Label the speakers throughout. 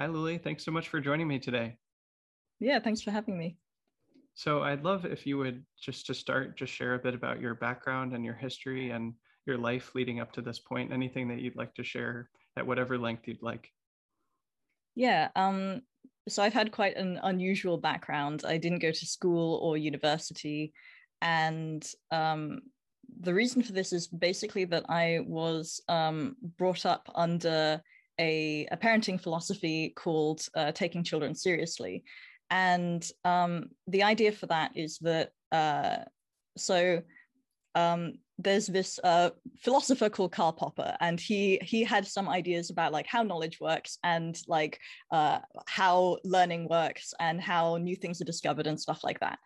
Speaker 1: Hi, Lily. Thanks so much for joining me today.
Speaker 2: Yeah, thanks for having me.
Speaker 1: So, I'd love if you would just to start, just share a bit about your background and your history and your life leading up to this point. Anything that you'd like to share at whatever length you'd like.
Speaker 2: Yeah. Um, so, I've had quite an unusual background. I didn't go to school or university. And um, the reason for this is basically that I was um, brought up under a, a parenting philosophy called uh, taking children seriously. And um, the idea for that is that, uh, so um, there's this uh, philosopher called Karl Popper, and he he had some ideas about like how knowledge works and like uh, how learning works and how new things are discovered and stuff like that.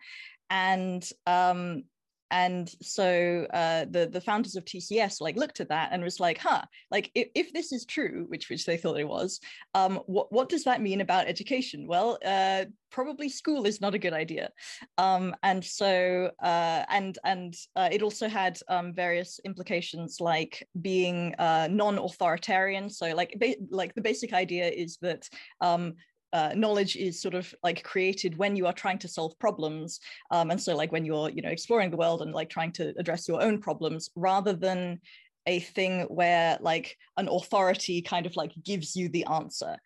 Speaker 2: And um, and so uh, the the founders of TCS like looked at that and was like, huh, like if, if this is true, which which they thought it was, um, what what does that mean about education? Well, uh, probably school is not a good idea, um, and so uh, and and uh, it also had um, various implications like being uh, non-authoritarian. So like ba- like the basic idea is that um, uh, knowledge is sort of like created when you are trying to solve problems um, and so like when you're you know exploring the world and like trying to address your own problems rather than a thing where like an authority kind of like gives you the answer.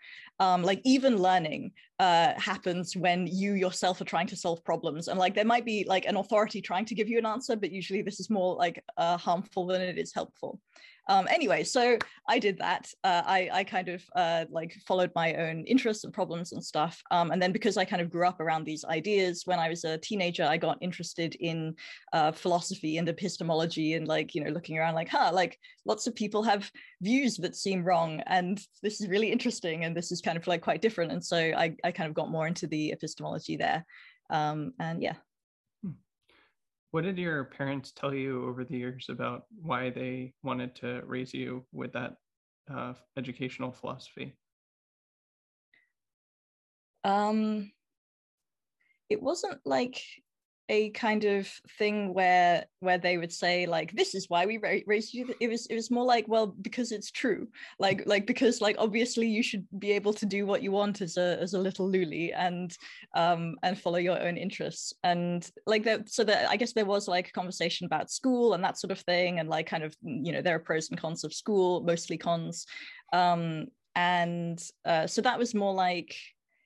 Speaker 2: Um, like even learning uh, happens when you yourself are trying to solve problems and like there might be like an authority trying to give you an answer but usually this is more like uh, harmful than it is helpful um, anyway, so I did that. Uh, I, I kind of uh, like followed my own interests and problems and stuff. Um, and then because I kind of grew up around these ideas, when I was a teenager, I got interested in uh, philosophy and epistemology and like, you know, looking around like, huh, like lots of people have views that seem wrong. And this is really interesting. And this is kind of like quite different. And so I, I kind of got more into the epistemology there. Um, and yeah,
Speaker 1: what did your parents tell you over the years about why they wanted to raise you with that uh, educational philosophy?
Speaker 2: Um, it wasn't like a kind of thing where where they would say like this is why we raised you. It was it was more like well because it's true. Like like because like obviously you should be able to do what you want as a as a little Lulie and um and follow your own interests. And like that so that i guess there was like a conversation about school and that sort of thing and like kind of you know there are pros and cons of school mostly cons. Um and uh, so that was more like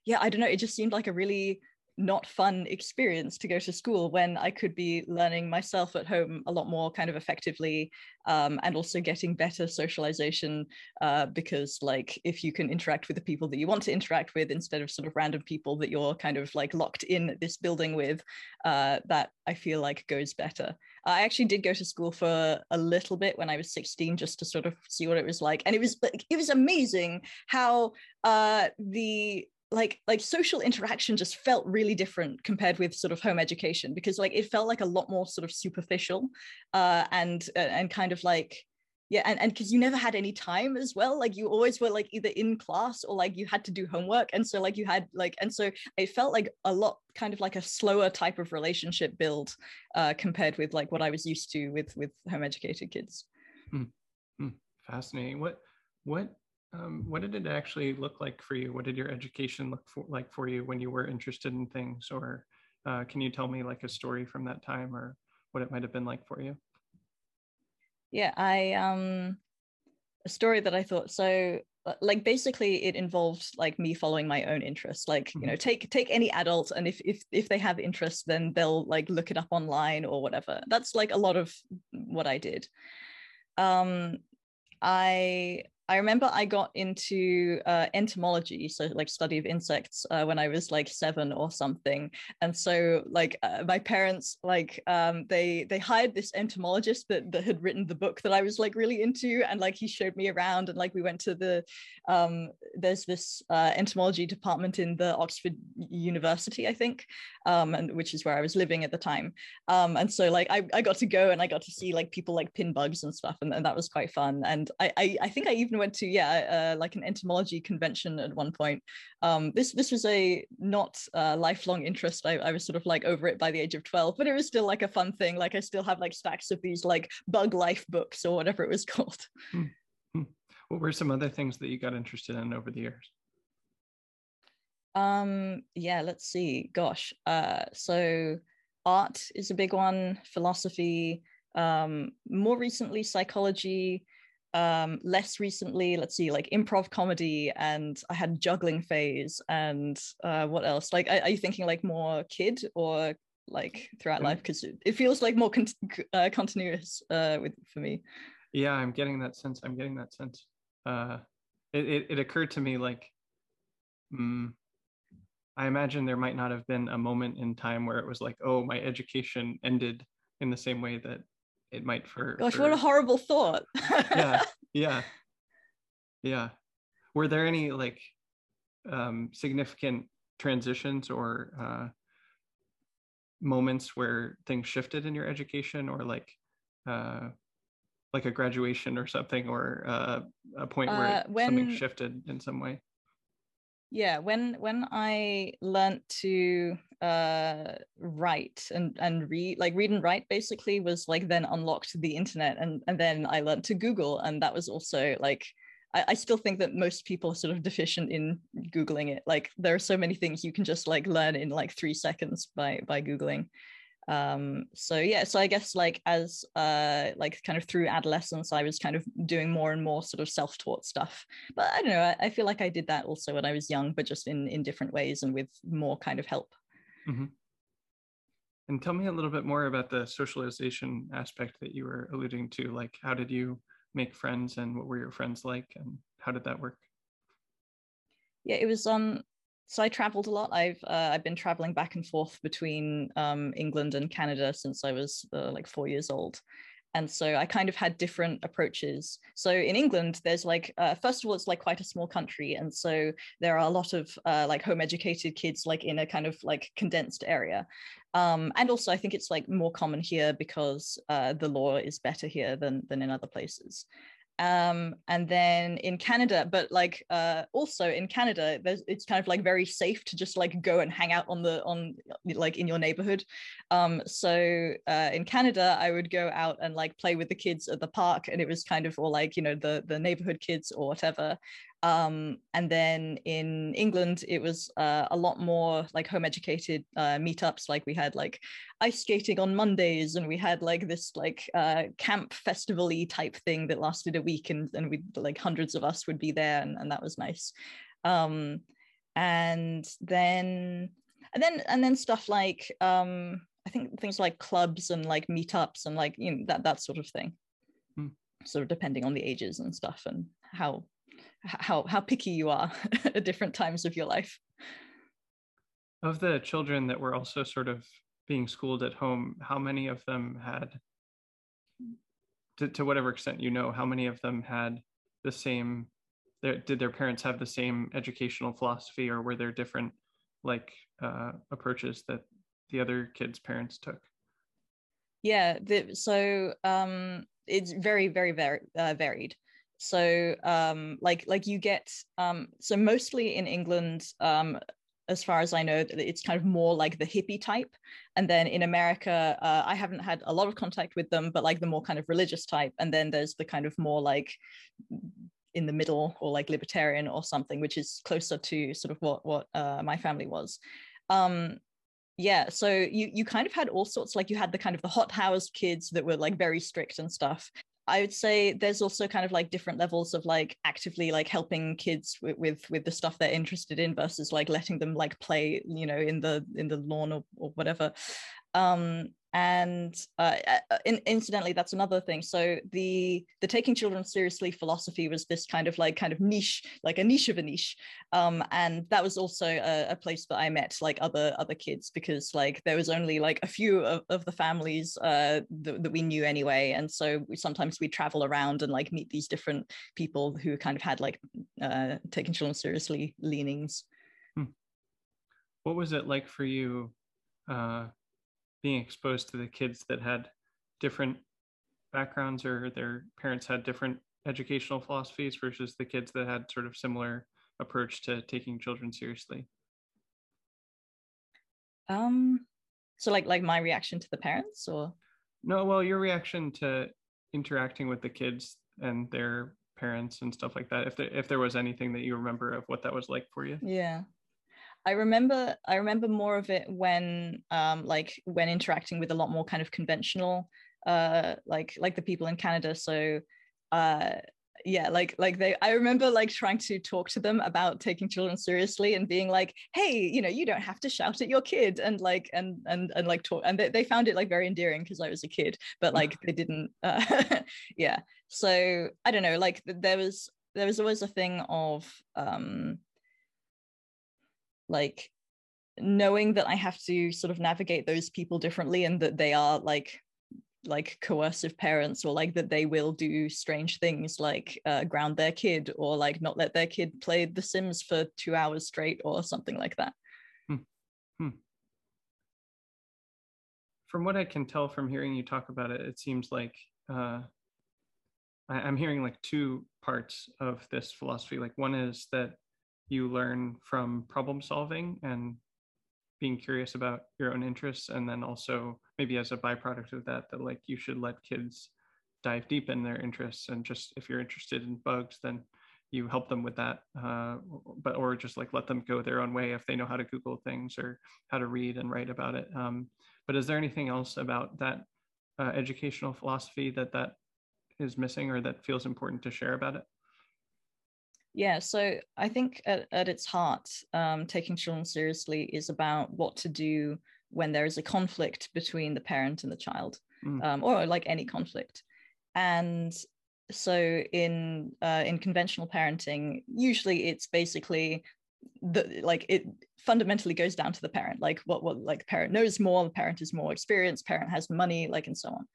Speaker 2: yeah i don't know it just seemed like a really not fun experience to go to school when I could be learning myself at home a lot more kind of effectively um, and also getting better socialization uh, because like if you can interact with the people that you want to interact with instead of sort of random people that you're kind of like locked in this building with uh, that I feel like goes better. I actually did go to school for a little bit when I was 16 just to sort of see what it was like and it was it was amazing how uh, the like like social interaction just felt really different compared with sort of home education because like it felt like a lot more sort of superficial uh, and uh, and kind of like yeah and and because you never had any time as well like you always were like either in class or like you had to do homework and so like you had like and so it felt like a lot kind of like a slower type of relationship build uh, compared with like what i was used to with with home educated kids
Speaker 1: hmm. Hmm. fascinating what what um, what did it actually look like for you? What did your education look for, like for you when you were interested in things? Or uh, can you tell me like a story from that time or what it might have been like for you?
Speaker 2: Yeah, I um a story that I thought so uh, like basically it involved like me following my own interests like mm-hmm. you know take take any adult and if if if they have interest then they'll like look it up online or whatever that's like a lot of what i did um i I remember I got into uh, entomology, so like study of insects, uh, when I was like seven or something. And so, like, uh, my parents, like, um, they they hired this entomologist that that had written the book that I was like really into, and like he showed me around, and like we went to the um, there's this uh, entomology department in the Oxford University, I think, um, and which is where I was living at the time. Um, and so, like, I, I got to go and I got to see like people like pin bugs and stuff, and, and that was quite fun. And I I, I think I even even went to yeah uh, like an entomology convention at one point um, this this was a not uh, lifelong interest I, I was sort of like over it by the age of 12 but it was still like a fun thing like i still have like stacks of these like bug life books or whatever it was called
Speaker 1: hmm. Hmm. what were some other things that you got interested in over the years
Speaker 2: Um, yeah, let's see. Gosh. Uh, so art is a big one, philosophy, um, more recently psychology, um, less recently, let's see, like improv comedy, and I had juggling phase, and uh, what else? Like, are, are you thinking like more kid or like throughout mm. life? Because it, it, feels like more con- uh, continuous uh, with for me.
Speaker 1: Yeah, I'm getting that sense. I'm getting that sense. Uh, it, it, it occurred to me like, mm, I imagine there might not have been a moment in time where it was like, oh, my education ended in the same way that it might for.
Speaker 2: Gosh,
Speaker 1: for...
Speaker 2: what a horrible thought.
Speaker 1: yeah, yeah, yeah. Were there any like um, significant transitions or uh, moments where things shifted in your education, or like uh, like a graduation or something, or uh, a point where uh, when... something shifted in some way?
Speaker 2: Yeah when when i learned to uh write and and read like read and write basically was like then unlocked the internet and and then i learned to google and that was also like I, I still think that most people are sort of deficient in googling it. Like there are so many things you can just like learn in like three seconds by by googling um so yeah so i guess like as uh like kind of through adolescence i was kind of doing more and more sort of self-taught stuff. But i don't know I, I feel like i did that also when i was young but just in in different ways and with more kind of help.
Speaker 1: Mm-hmm. and tell me a little bit more about the socialization aspect that you were alluding to like how did you make friends and what were your friends like and how did that work?
Speaker 2: Yeah it was um so I traveled a lot. I've uh, I've been traveling back and forth between um, England and Canada since I was uh, like four years old, and so I kind of had different approaches. So in England, there's like uh, first of all, it's like quite a small country, and so there are a lot of uh, like home educated kids like in a kind of like condensed area. Um, and also, I think it's like more common here because uh, the law is better here than than in other places um, and then in Canada, but like uh, also in Canada, it's kind of like very safe to just like go and hang out on the on like in your neighborhood. Um, so uh, in Canada, I would go out and like play with the kids at the park, and it was kind of all like you know the the neighborhood kids or whatever. Um, and then in England, it was uh, a lot more like home educated uh, meetups. Like we had like ice skating on Mondays, and we had like this like uh, camp festival type thing that lasted a week, and and we like hundreds of us would be there, and, and that was nice. Um, and then and then and then stuff like um, I think things like clubs and like meetups and like you know that that sort of thing. Hmm. Sort of depending on the ages and stuff and how how how picky you are at different times of your life.
Speaker 1: Of the children that were also sort of being schooled at home how many of them had to, to whatever extent you know how many of them had the same their, did their parents have the same educational philosophy or were there different like uh, approaches that the other kids parents took?
Speaker 2: Yeah the, so um, it's very very very uh, varied so um, like like you get um, so mostly in England, um, as far as I know, it's kind of more like the hippie type, and then in America, uh, I haven't had a lot of contact with them, but like the more kind of religious type, and then there's the kind of more like in the middle or like libertarian or something, which is closer to sort of what what uh, my family was. Um, yeah so you you kind of had all sorts like you had the kind of the hot house kids that were like very strict and stuff I would say there's also kind of like different levels of like actively like helping kids with, with with, the stuff they're interested in versus like letting them like play you know in the in the lawn or, or whatever. Um and uh, uh, in, incidentally that's another thing. So the the taking children seriously philosophy was this kind of like kind of niche like a niche of a niche. Um, and that was also a, a, place that i met like other other kids because like there was only like a few of, of the families uh, that, that we knew anyway. And so we, sometimes we travel around and like meet these different people who kind of had like uh, taking children seriously leanings. Hmm.
Speaker 1: what was it like for you uh, being exposed to the kids that had different backgrounds or their parents had different educational philosophies versus the kids that had sort of similar approach to taking children seriously?
Speaker 2: Um so like like my reaction to the parents or?
Speaker 1: No well your reaction to interacting with the kids and their parents and stuff like that if there if there was anything that you remember of what that was like for you.
Speaker 2: Yeah I remember I remember more of it when um like when interacting with a lot more kind of conventional uh like like the people in Canada. So uh yeah like like they i remember like trying to talk to them about taking children seriously and being like hey you know you don't have to shout at your kid and like and and and like talk and they, they found it like very endearing because i was a kid but like they didn't uh, yeah so i don't know like there was there was always a thing of um like knowing that i have to sort of navigate those people differently and that they are like like coercive parents or like that they will do strange things like uh, ground their kid or like not let their kid play the sims for two hours straight or something like that hmm. Hmm.
Speaker 1: from what i can tell from hearing you talk about it it seems like uh, I, i'm hearing like two parts of this philosophy like one is that you learn from problem solving and being curious about your own interests and then also maybe as a byproduct of that that like you should let kids dive deep in their interests and just if you're interested in bugs then you help them with that uh, but or just like let them go their own way if they know how to google things or how to read and write about it um, but is there anything else about that uh, educational philosophy that that is missing or that feels important to share about it
Speaker 2: yeah, so I think at, at its heart, um, taking children seriously is about what to do when there is a conflict between the parent and the child, mm. um, or like any conflict. And so in uh, in conventional parenting, usually it's basically the like it fundamentally goes down to the parent like what what like the parent knows more the parent is more experienced parent has money like and so on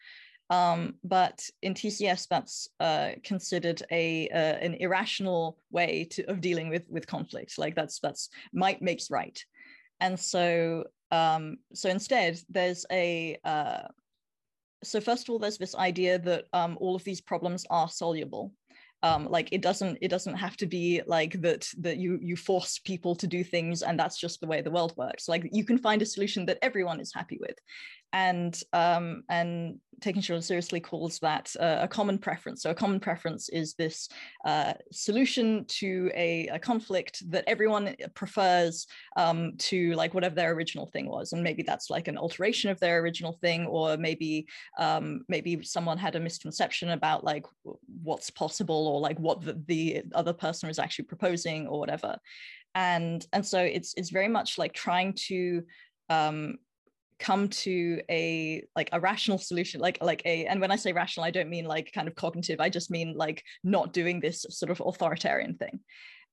Speaker 2: um, but in TCS, that's uh, considered a uh, an irrational way to, of dealing with with conflict. Like that's that's might makes right, and so um, so instead, there's a uh, so first of all, there's this idea that um, all of these problems are soluble. Um, like it doesn't it doesn't have to be like that that you you force people to do things and that's just the way the world works like you can find a solution that everyone is happy with and um, and taking children seriously calls that uh, a common preference. So a common preference is this uh, solution to a, a, conflict that everyone prefers um, to like whatever their original thing was, and maybe that's like an alteration of their original thing, or maybe um, maybe someone had a misconception about like what's possible or like what the, the other person was actually proposing or whatever. And, and so it's it's very much like trying to um, come to a like a rational solution like like a and when i say rational i don't mean like kind of cognitive i just mean like not doing this sort of authoritarian thing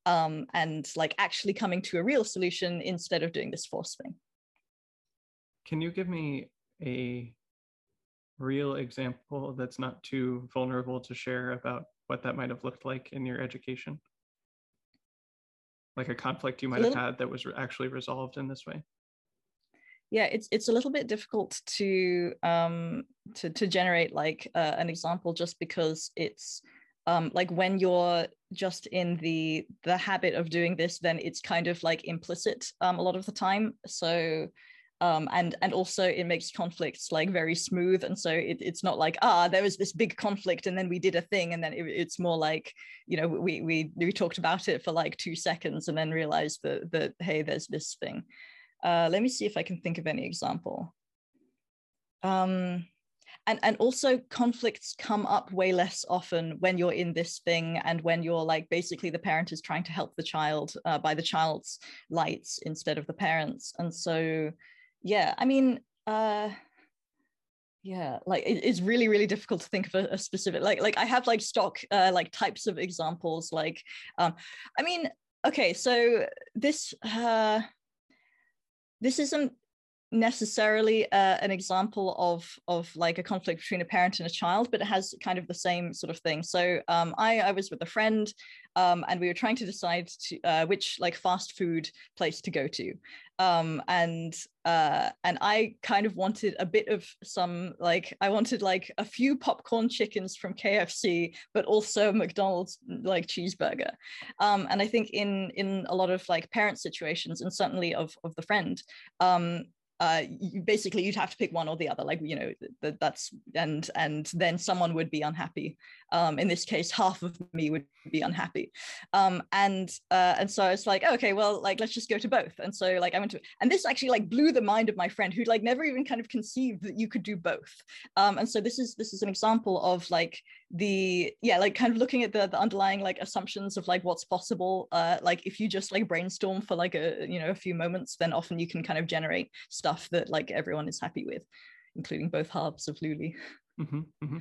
Speaker 2: um and like actually coming to a real solution instead of doing this force thing.
Speaker 1: Can you give me a real example that's not too vulnerable to share about what that might have looked like in your education? Like a conflict you might have had that was actually resolved in this way
Speaker 2: yeah it's it's a little bit difficult to um to to generate like uh, an example just because it's um like when you're just in the the habit of doing this then it's kind of like implicit um a lot of the time. So um, and and also it makes conflicts like very smooth. And so it, it's not like ah there was this big conflict and then we did a thing. And then it, it's more like you know we we we talked about it for like two seconds and then realized that that hey there's this thing uh, let me see if I can think of any example. Um, and and also conflicts come up way less often when you're in this thing and when you're like basically the parent is trying to help the child uh, by the child's lights instead of the parents and so yeah i mean uh yeah like it, it's really really difficult to think of a, a, specific like like i have like stock uh like types of examples like um i mean okay so this uh this isn't necessarily uh, an example of of like a conflict between a parent and a child but it has kind of the same sort of thing so um, I, I was with a friend um, and we were trying to decide to, uh, which like fast food place to go to um, and uh, and I kind of wanted a bit of some like I wanted like a few popcorn chickens from KFC, but also McDonald's like cheeseburger. Um, and I think in in a lot of like parent situations, and certainly of of the friend, um, uh, you, basically you'd have to pick one or the other like you know that, that's and and then someone would be unhappy. Um, in this case half of me would be unhappy. Um, and uh, and so it's like okay well like let's just go to both. And so like i went to and this actually like blew the mind of my friend who like never even kind of conceived that you could do both. Um, and so this is this is an example of like the yeah like kind of looking at the, the underlying like assumptions of like what's possible uh, like if you just like brainstorm for like a you know a few moments then often you can kind of generate stuff that like everyone is happy with including both halves of Lulie mm-hmm, mm-hmm.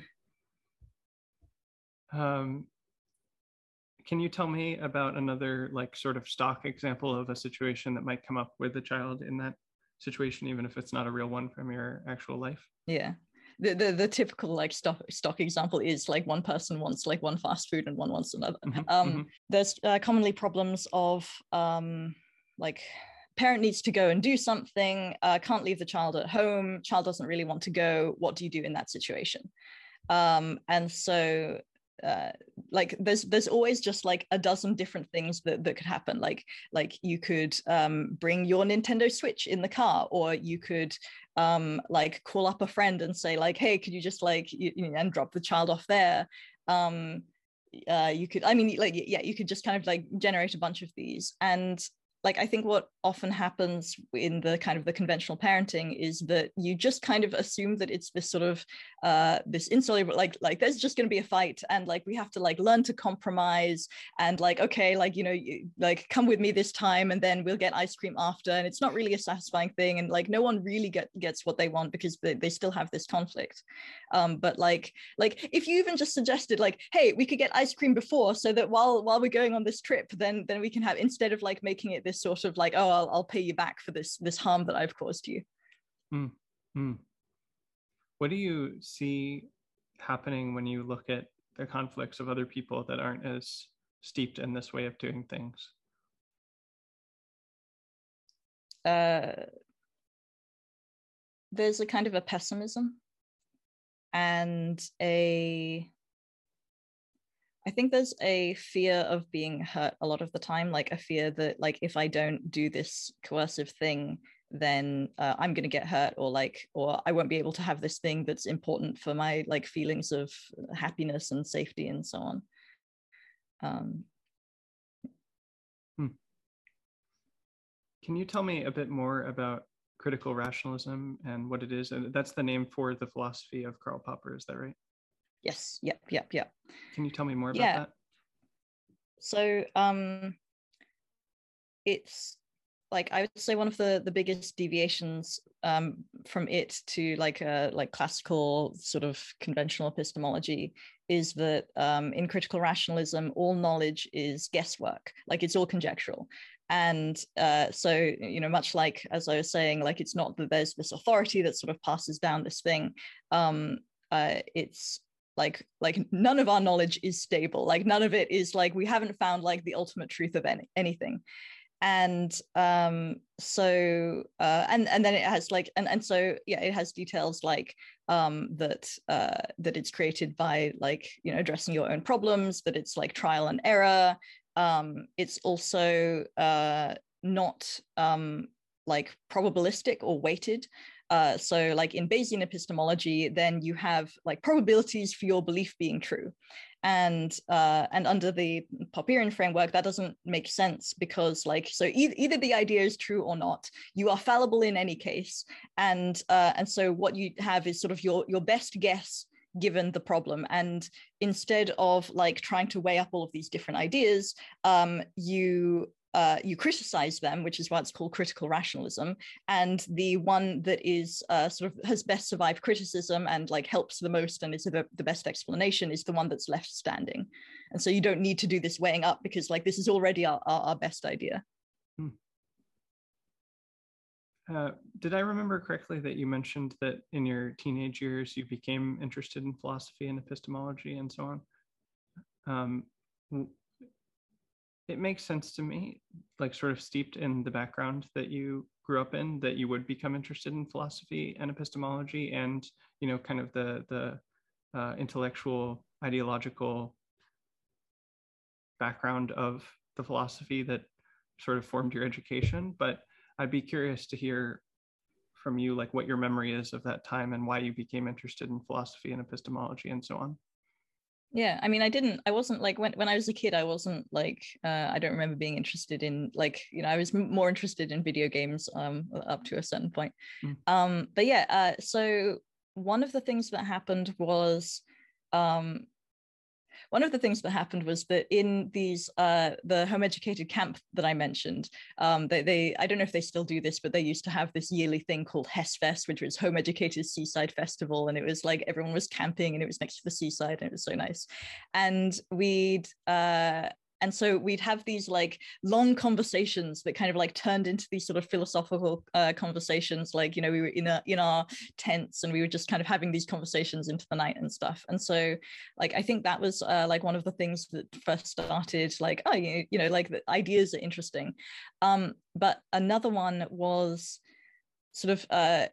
Speaker 1: Um, can you tell me about another like sort of stock example of a situation that might come up with a child in that situation, even if it's not a real one from your actual life?
Speaker 2: Yeah. The, the, the typical like stock stock example is like one person wants like one fast food and one wants another. Mm-hmm, um, mm-hmm. There's uh, commonly problems of um, like parent needs to go and do something, uh, can't leave the child at home, child doesn't really want to go. What do you do in that situation? Um, and so uh, like there's there's always just like a dozen different things that, that could happen. Like like you could um, bring your nintendo switch in the car or you could um, like call up a friend and say like hey could you just like you, know, and drop the child off there? Um, uh, you could i mean like yeah you could just kind of like generate a bunch of these. And like i think what often happens in the kind of the conventional parenting is that you just kind of assume that it's this sort of uh this insoluble like like there's just going to be a fight and like we have to like learn to compromise and like okay like you know you, like come with me this time and then we'll get ice cream after and it's not really a satisfying thing and like no one really get, gets what they want because they, they still have this conflict um but like like if you even just suggested like hey we could get ice cream before so that while while we're going on this trip then then we can have instead of like making it this sort of like oh I'll, I'll pay you back for this this harm that I've caused you. Mm,
Speaker 1: mm. What do you see happening when you look at the conflicts of other people that aren't as steeped in this way of doing things?
Speaker 2: Uh, there's a kind of a pessimism and a I think there's a fear of being hurt a lot of the time, like a fear that like if I don't do this coercive thing, then uh, I'm going to get hurt, or like, or I won't be able to have this thing that's important for my like feelings of happiness and safety and so on. Um,
Speaker 1: hmm. Can you tell me a bit more about critical rationalism and what it is? And that's the name for the philosophy of Karl Popper, is that right?
Speaker 2: Yes. Yep. Yep. Yep.
Speaker 1: Can you tell me more about yeah. that?
Speaker 2: So um, it's like I would say one of the the biggest deviations um, from it to like a like classical sort of conventional epistemology is that um, in critical rationalism all knowledge is guesswork. Like it's all conjectural. And uh, so you know much like as i was saying like it's not that there's this authority that sort of passes down this thing um, uh, it's like like none of our knowledge is stable. Like none of it is like we haven't found like the ultimate truth of any, anything and um so uh and and then it has like and and so yeah it has details like um that uh that it's created by like you know addressing your own problems that it's like trial and error um it's also uh not um like probabilistic or weighted uh, so like in Bayesian epistemology, then you have like probabilities for your belief being true. And uh, and under the Popperian framework, that doesn't make sense because like so e- either the idea is true or not. You are fallible in any case, and uh, and so what you have is sort of your your best guess given the problem and instead of like trying to weigh up all of these different ideas um, you uh, you criticize them, which is why it's called critical rationalism. And the one that is uh, sort of has best survived criticism and like helps the most and is the, the best explanation is the one that's left standing. And so you don't need to do this weighing up because like this is already our, our, our best idea. Hmm.
Speaker 1: Uh, did I remember correctly that you mentioned that in your teenage years you became interested in philosophy and epistemology and so on? Um, it makes sense to me, like sort of steeped in the background that you grew up in, that you would become interested in philosophy and epistemology, and you know, kind of the the uh, intellectual, ideological background of the philosophy that sort of formed your education. But I'd be curious to hear from you, like what your memory is of that time and why you became interested in philosophy and epistemology and so on.
Speaker 2: Yeah, I mean, I didn't. I wasn't like when when I was a kid. I wasn't like. Uh, I don't remember being interested in like you know. I was m- more interested in video games um up to a certain point. Mm. Um, but yeah. Uh, so one of the things that happened was um one of the things that happened was that in these uh, the home educated camp that I mentioned, um, they, they I don't know if they still do this, but they used to have this yearly thing called HESFest, which was Home Educated Seaside Festival, and it was like everyone was camping and it was next to the seaside and it was so nice, and we'd uh, and so we'd have these like long conversations that kind of like turned into these sort of philosophical uh, conversations like you know we were in a in our tents and we were just kind of having these conversations into the night and stuff. And so like i think that was uh, like one of the things that first started like oh you, you know like the ideas are interesting. Um but another one was sort of uh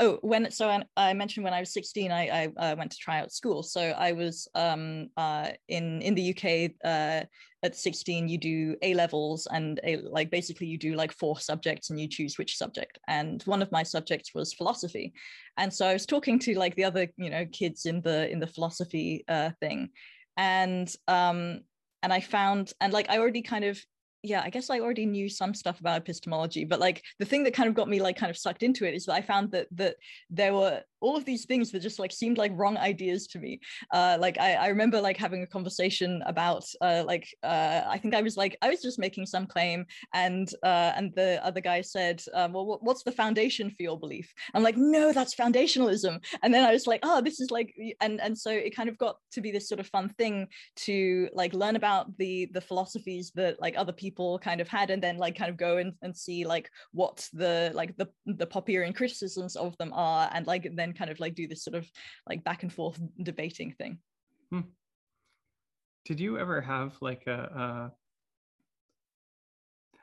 Speaker 2: oh when so I, I, mentioned when i was 16 i i went to try out school. So i was um uh in in the uk uh at 16 you do a levels and a, like basically you do like four subjects and you choose which subject. And one of my subjects was philosophy. And so i was talking to like the other you know kids in the in the philosophy uh thing. And um and i found and like i already kind of yeah, I guess I already knew some stuff about epistemology, but like the thing that kind of got me like kind of sucked into it is that I found that that there were all of these things that just like seemed like wrong ideas to me. Uh, like I, I remember like having a conversation about uh, like uh, I think I was like I was just making some claim, and uh, and the other guy said, um, well, what's the foundation for your belief? I'm like, no, that's foundationalism. And then I was like, oh, this is like, and and so it kind of got to be this sort of fun thing to like learn about the the philosophies that like other people kind of had and then like kind of go and, and see like what the like the the Popperian criticisms of them are and like then kind of like do this sort of like back and forth debating thing hmm.
Speaker 1: did you ever have like a, a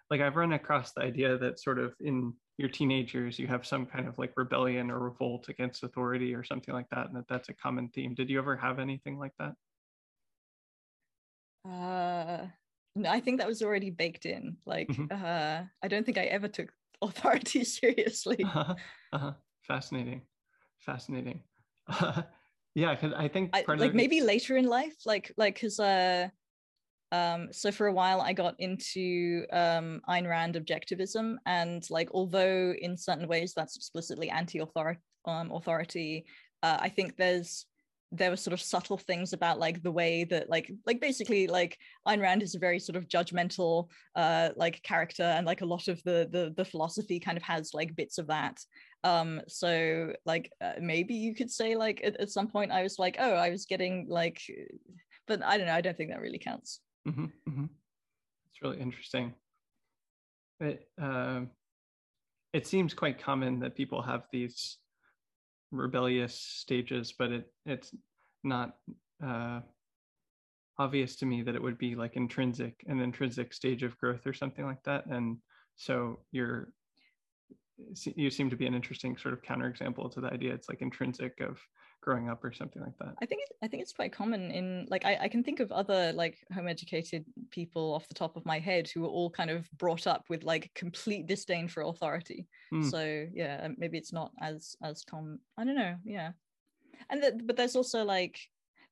Speaker 1: like I've run across the idea that sort of in your teenage years you have some kind of like rebellion or revolt against authority or something like that and that that's a common theme did you ever have anything like that
Speaker 2: uh no, I think that was already baked in. Like, mm-hmm. uh, I don't think I ever took authority seriously.
Speaker 1: Uh-huh. Uh-huh. Fascinating, fascinating. Uh, yeah, because I think
Speaker 2: I, like maybe later in life, like like because uh, um, so for a while I got into um, Ayn Rand objectivism, and like although in certain ways that's explicitly anti-authority, um, authority, uh, I think there's there were sort of subtle things about like the way that like like basically like Ayn Rand is a very sort of judgmental uh like character and like a lot of the the the philosophy kind of has like bits of that. Um so like uh, maybe you could say like at, at, some point I was like oh I was getting like but I don't know I don't think that really counts.
Speaker 1: Mm-hmm, mm-hmm. it's really interesting. It um it seems quite common that people have these rebellious stages, but it it's not uh, obvious to me that it would be like intrinsic, an intrinsic stage of growth or something like that. And so you're you seem to be an interesting sort of counterexample to the idea. It's like intrinsic of growing up or something like that.
Speaker 2: I think it, i think it's quite common in like I, I can think of other like home educated people off the top of my head who were all kind of brought up with like complete disdain for authority. Mm. so yeah maybe it's not as as common i don't know yeah. And the, but there's also like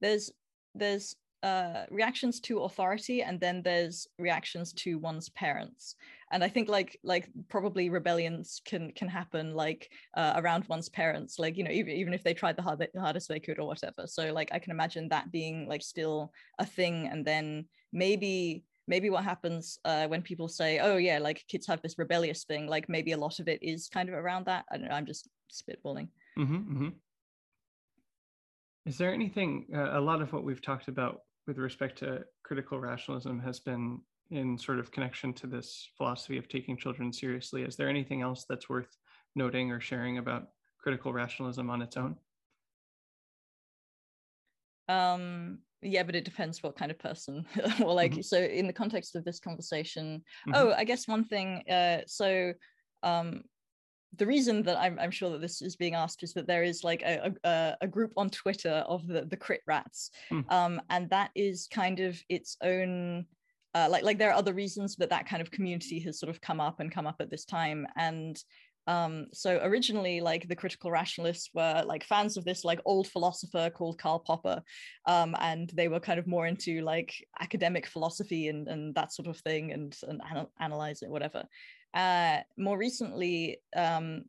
Speaker 2: there's there's uh, reactions to authority and then there's reactions to one's parents and i think like like probably rebellions can can happen like uh, around one's parents like you know even, even if they tried the, hard, the hardest they could or whatever. So like i can imagine that being like still a thing. And then maybe maybe what happens uh, when people say oh yeah like kids have this rebellious thing like maybe a lot of it is kind of around that. I don't know i'm just spitballing. Mm-hmm, mm-hmm.
Speaker 1: is there anything uh, a lot of what we've talked about with respect to critical rationalism has been in sort of connection to this philosophy of taking children seriously. Is there anything else that's worth noting or sharing about critical rationalism on its own?
Speaker 2: Um, yeah, but it depends what kind of person. well, like, mm-hmm. so in the context of this conversation, mm-hmm. oh, I guess one thing. Uh, so, um, the reason that I'm, I'm sure that this is being asked is that there is like a, a, a group on Twitter of the, the crit rats. Mm. Um, and that is kind of its own, uh, like, like there are other reasons that that kind of community has sort of come up and come up at this time. And Um, so originally, like the critical rationalists were like fans of this like old philosopher called Karl Popper, um, and they were kind of more into like academic philosophy and and that sort of thing, and and anal- analyze it, whatever. Uh, more recently, um,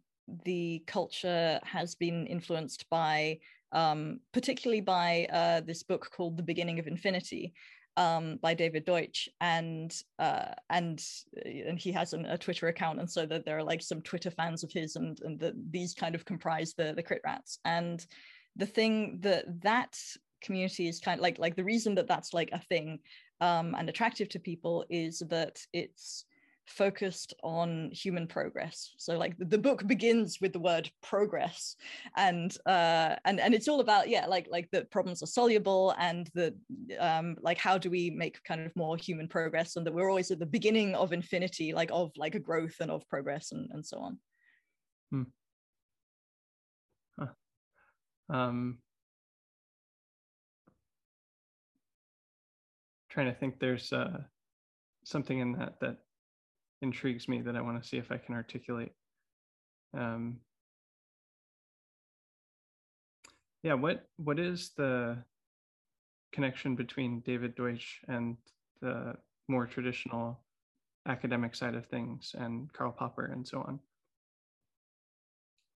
Speaker 2: the culture has been influenced by um, particularly by uh, this book called The Beginning of Infinity, um, by David Deutsch, and uh, and and he has an, a Twitter account, and so that there are like some Twitter fans of his, and and the, these kind of comprise the the crit rats. And the thing that that community is kind of like like the reason that that's like a thing um, and attractive to people is that it's focused on human progress so like the, book begins with the word progress and uh and and it's all about yeah like like the problems are soluble and the um like how do we make kind of more human progress and that we're always at the beginning of infinity like of like a growth and of progress and and so on
Speaker 1: hmm. huh. um trying to think there's uh something in that that intrigues me that I want to see if I can articulate. Um, yeah, what what is the connection between David Deutsch and the more traditional academic side of things and Karl Popper and so on?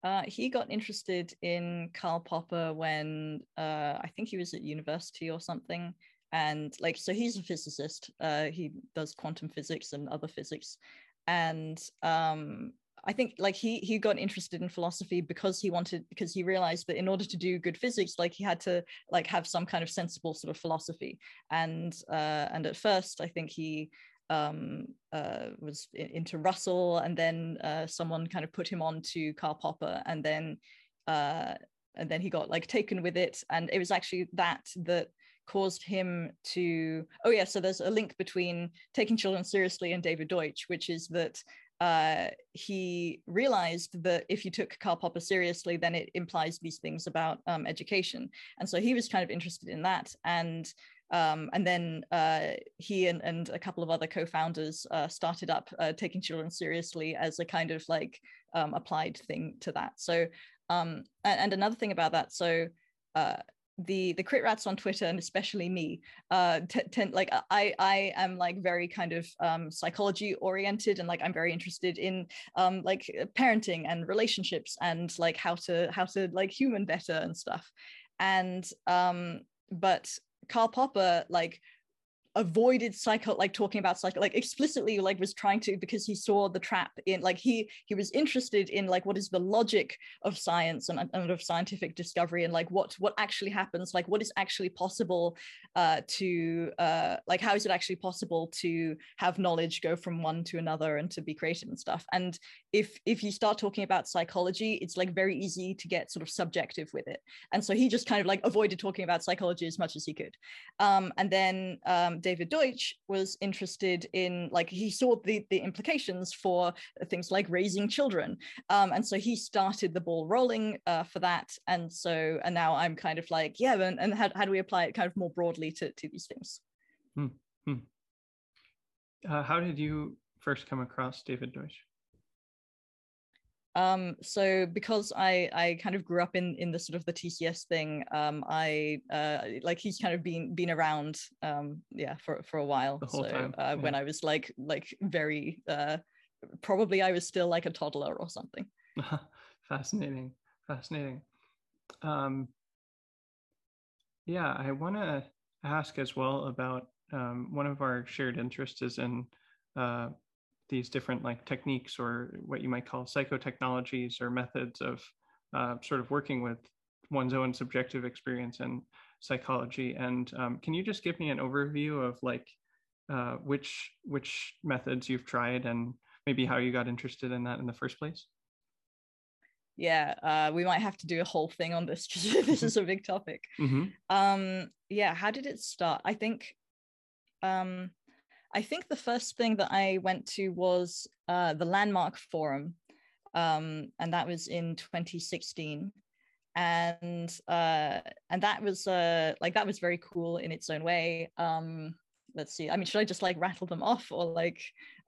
Speaker 2: Uh, he got interested in Karl Popper when uh, I think he was at university or something, and like so he's a physicist uh, he does quantum physics and other physics and um, i think like he he got interested in philosophy because he wanted because he realized that in order to do good physics like he had to like have some kind of sensible sort of philosophy. And uh, and at first i think he um, uh, was into Russell, and then uh, someone kind of put him on to Karl Popper, and then uh, and then he got like taken with it, and it was actually that that caused him to oh yeah so there's a link between taking children seriously and david deutsch which is that uh, he realized that if you took Karl Popper seriously, then it implies these things about um, education, and so he was kind of interested in that. And um, and then uh, he and, and, a couple of other co-founders uh, started up uh, taking children seriously as a kind of like um, applied thing to that. So um, and, another thing about that, so uh, the the crit rats on twitter and especially me uh tend like i i am like very kind of um psychology oriented and like i'm very interested in um like parenting and relationships and like how to how to like human better and stuff. And um but karl popper like avoided psycho like talking about psycho like explicitly like was trying to because he saw the trap in like he he was interested in like what is the logic of science and, and of scientific discovery and like what what actually happens like what is actually possible uh to uh like how is it actually possible to have knowledge go from one to another and to be creative and stuff. And if if you start talking about psychology it's like very easy to get sort of subjective with it. And so he just kind of like avoided talking about psychology as much as he could. Um and then um David Deutsch was interested in, like, he saw the, the implications for things like raising children. Um, and so he started the ball rolling uh, for that. And so, and now I'm kind of like, yeah, and, and how, how do we apply it kind of more broadly to, to these things?
Speaker 1: Hmm. Hmm. Uh, how did you first come across David Deutsch?
Speaker 2: Um so because i i kind of grew up in in the sort of the tcs thing um i uh like he's kind of been been around um yeah for for a while. So uh, yeah. when i was like like very uh probably i was still like a toddler or something.
Speaker 1: Fascinating fascinating. Um yeah i want to ask as well about um, one of our shared interests is in uh, these different like techniques or what you might call psychotechnologies or methods of uh, sort of working with one's own subjective experience and psychology. And um, can you just give me an overview of like uh, which which methods you've tried and maybe how you got interested in that in the first place?
Speaker 2: Yeah, uh, we might have to do a whole thing on this this is a big topic. Mm-hmm. Um, yeah, how did it start? I think um, I think the first thing that I went to was uh, the Landmark Forum, um, and that was in 2016. And uh, and that was uh, like that was very cool in its own way. Um, let's see. I mean, should I just like rattle them off or like,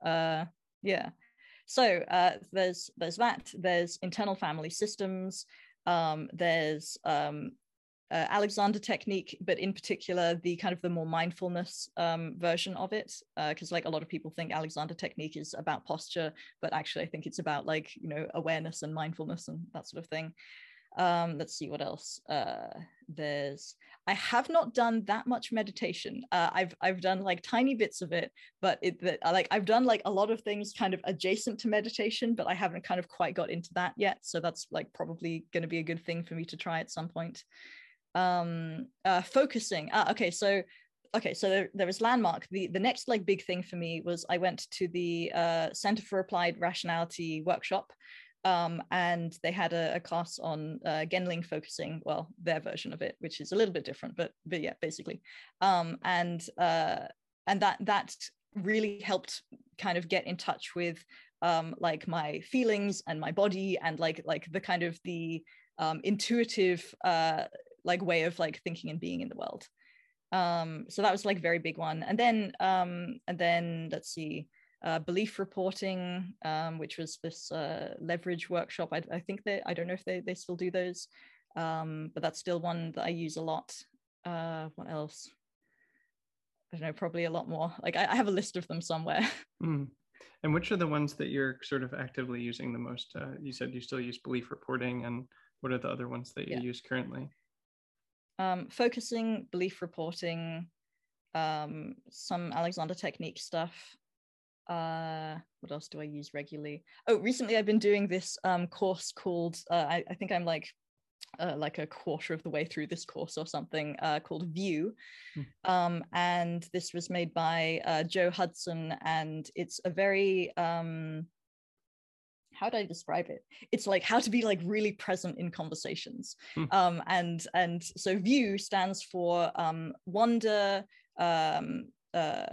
Speaker 2: uh, yeah. so uh, there's there's that. There's internal family systems. Um, there's um, uh, Alexander technique, but in particular the kind of the more mindfulness um, version of it, because uh, like a lot of people think Alexander technique is about posture, but actually I think it's about like you know awareness and mindfulness and that sort of thing. Um, let's see what else. Uh, there's I have not done that much meditation. Uh, I've I've done like tiny bits of it, but it that like I've done like a lot of things kind of adjacent to meditation, but I haven't kind of quite got into that yet. So that's like probably going to be a good thing for me to try at some point um uh focusing. Ah, okay so okay so there, there was landmark. The the next like big thing for me was i went to the uh, center for applied rationality workshop um, and they had a, a class on uh, Gendlin focusing, well, their version of it, which is a little bit different, but but yeah, basically, um, and uh, and that that really helped kind of get in touch with um, like my feelings and my body and like like the kind of the um, intuitive uh, like way of like thinking and being in the world. Um so that was like very big one. And then um and then let's see uh, belief reporting um which was this uh, leverage workshop. I, I think they i don't know if they, they still do those um but that's still one that i use a lot. Uh what else? I don't know probably a lot more. Like i, I have a list of them somewhere.
Speaker 1: Mm. and which are the ones that you're sort of actively using the most? Uh, you said you still use belief reporting and what are the other ones that you yeah. use currently
Speaker 2: um, focusing, belief reporting, um, some Alexander technique stuff. Uh, what else do I use regularly? Oh, recently I've been doing this um, course called, uh, I, I, think I'm like uh, like a quarter of the way through this course or something uh, called View. Hmm. Um, and this was made by uh, Joe Hudson, and it's a very um, how do I describe it? It's like how to be like really present in conversations. Hmm. Um, and and so view stands for um, wonder. Um, uh,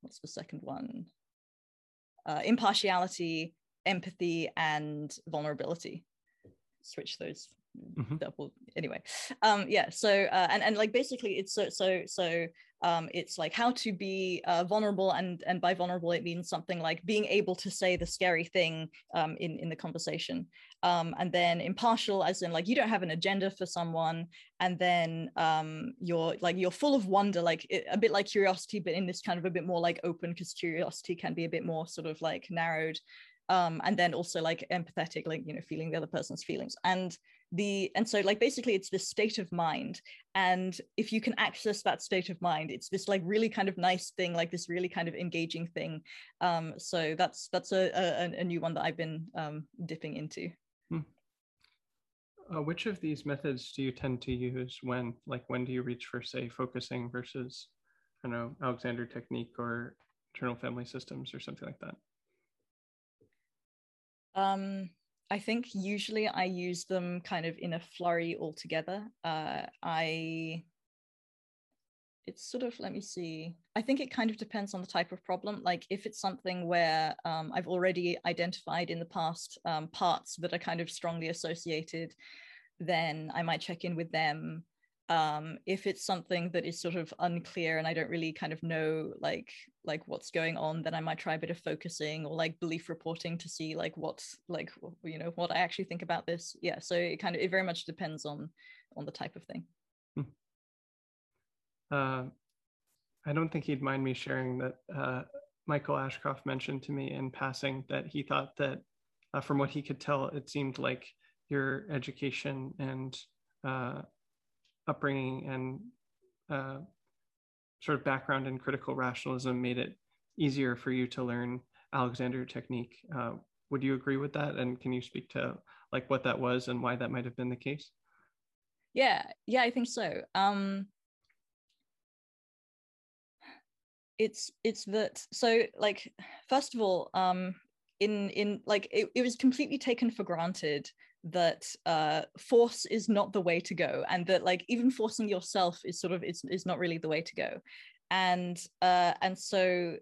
Speaker 2: what's the second one? Uh, impartiality, empathy, and vulnerability. Switch those mm-hmm. double anyway. Um, yeah. So uh, and and like basically it's so so so um, it's like how to be uh, vulnerable and and by vulnerable it means something like being able to say the scary thing um, in in the conversation um, and then impartial as in like you don't have an agenda for someone and then um, you're like you're full of wonder like it, a bit like curiosity but in this kind of a bit more like open because curiosity can be a bit more sort of like narrowed um, and then also like empathetic like you know feeling the other person's feelings and the and so like basically it's this state of mind. And if you can access that state of mind it's this like really kind of nice thing like this really kind of engaging thing. Um so that's that's a a, a new one that i've been um dipping into. Hmm.
Speaker 1: uh, which of these methods do you tend to use when like when do you reach for say focusing versus i don't know alexander technique or internal family systems or something like that?
Speaker 2: Um I think usually I use them kind of in a flurry altogether. Uh, I it's sort of let me see i think it kind of depends on the type of problem like if it's something where um, i've already identified in the past um, parts that are kind of strongly associated then i might check in with them um, if it's something that is sort of unclear and I don't really kind of know like like what's going on, then I might try a bit of focusing or like belief reporting to see like what's like you know what I actually think about this. Yeah, so it kind of it very much depends on on the type of thing. Hmm.
Speaker 1: Uh, I don't think he'd mind me sharing that uh, Michael Ashcroft mentioned to me in passing that he thought that uh, from what he could tell, it seemed like your education and uh, upbringing and uh, sort of background in critical rationalism made it easier for you to learn Alexander technique. Uh, would you agree with that? And can you speak to like what that was and why that might have been the case?
Speaker 2: Yeah, yeah, I think so. Um, it's it's that so like first of all, um, in in like it, it was completely taken for granted that uh, force is not the way to go and that like even forcing yourself is sort of is, is not really the way to go. And uh, and so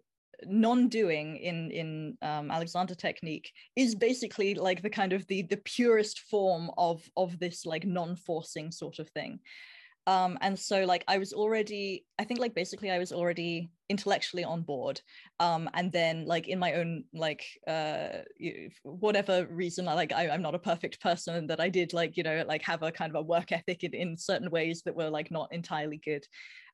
Speaker 2: non-doing in in um, alexander technique is basically like the kind of the the purest form of of this like non-forcing sort of thing um, and so like i was already i think like basically i was already intellectually on board. Um, and then like in my own like uh, whatever reason like I, i'm not a perfect person that i did like you know like have a kind of a work ethic in, in certain ways that were like not entirely good.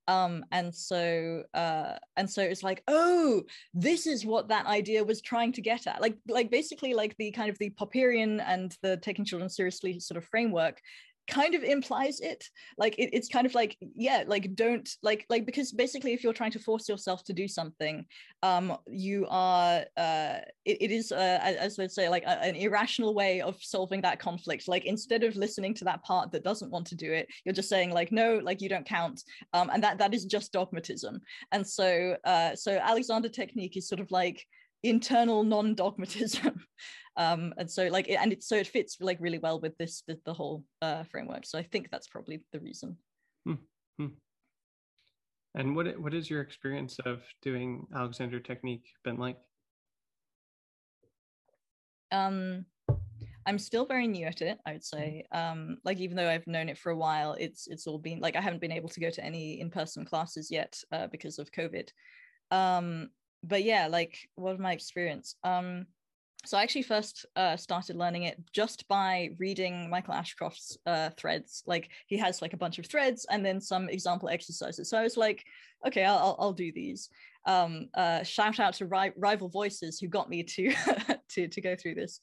Speaker 2: Um and so uh and so it's like oh this is what that idea was trying to get at. Like like basically like the kind of the popperian and the taking children seriously sort of framework kind of implies it. Like it, it's kind of like yeah like don't like like because basically if you're trying to force yourself to do something um you are uh it, it is uh, as i say like a, an irrational way of solving that conflict. Like instead of listening to that part that doesn't want to do it you're just saying like no like you don't count. Um and that that is just dogmatism. And so uh so alexander technique is sort of like internal non-dogmatism. Um and so like and it so it fits like really well with this the, the whole uh framework. So i think that's probably the reason. Hmm. Hmm.
Speaker 1: and what what is your experience of doing alexander technique been like?
Speaker 2: Um i'm still very new at it i would say. Um like even though i've known it for a while it's it's all been like i haven't been able to go to any in-person classes yet uh, because of covid. Um but yeah like what my experience um so I actually first uh, started learning it just by reading Michael Ashcroft's uh, threads. Like he has like a bunch of threads and then some example exercises. So I was like, okay, I'll, I'll, do these. Um, uh, shout out to ri- rival voices who got me to to to go through this,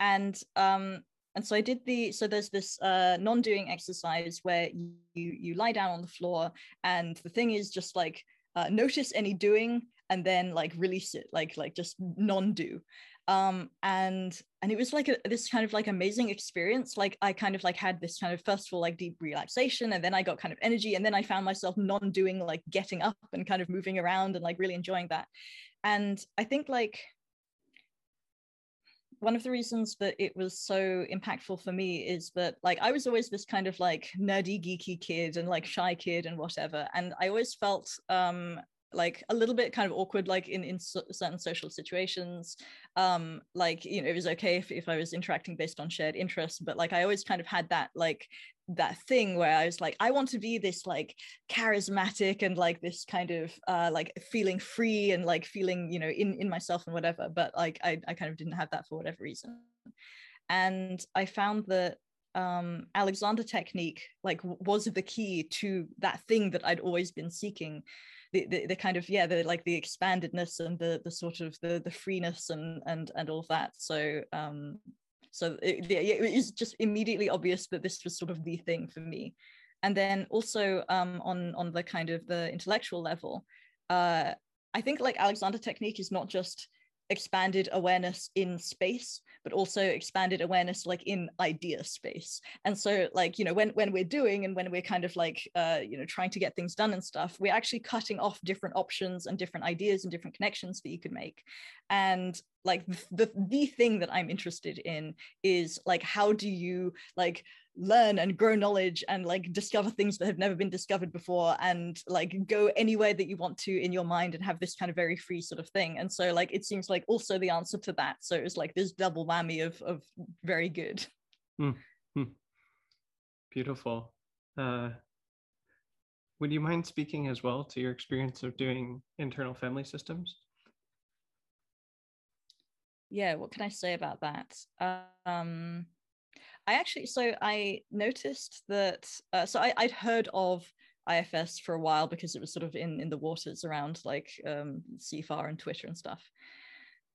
Speaker 2: and um, and so I did the so there's this uh, non-doing exercise where you you lie down on the floor and the thing is just like uh, notice any doing and then like release it like like just non-do. Um and and it was like a, this kind of like amazing experience. Like i kind of like had this kind of first of all like deep relaxation and then i got kind of energy and then i found myself non-doing like getting up and kind of moving around and like really enjoying that. And i think like one of the reasons that it was so impactful for me is that like I was always this kind of like nerdy geeky kid and like shy kid and whatever. And I always felt um like a little bit kind of awkward like in in so, certain social situations. Um like you know it was okay if, if i was interacting based on shared interests but like i always kind of had that like that thing where i was like i want to be this like charismatic and like this kind of uh like feeling free and like feeling you know in in myself and whatever but like i, I kind of didn't have that for whatever reason. And i found that um alexander technique like was the key to that thing that i'd always been seeking the, the, the kind of yeah the like the expandedness and the the sort of the the freeness and and and all that. So um so it, it was just immediately obvious that this was sort of the thing for me. And then also um on on the kind of the intellectual level uh i think like alexander technique is not just expanded awareness in space but also expanded awareness like in idea space. And so like you know when when we're doing and when we're kind of like uh you know trying to get things done and stuff we're actually cutting off different options and different ideas and different connections that you could make. And like the the thing that i'm interested in is like how do you like learn and grow knowledge and like discover things that have never been discovered before and like go anywhere that you want to in your mind and have this kind of very free sort of thing. And so like it seems like also the answer to that. So it's like this double whammy of of very good. Mm-hmm.
Speaker 1: beautiful. Uh would you mind speaking as well to your experience of doing internal family systems?
Speaker 2: Yeah what can i say about that? Um I actually, so I noticed that, uh, so I, I'd heard of IFS for a while because it was sort of in, in the waters around like um, CFAR and Twitter and stuff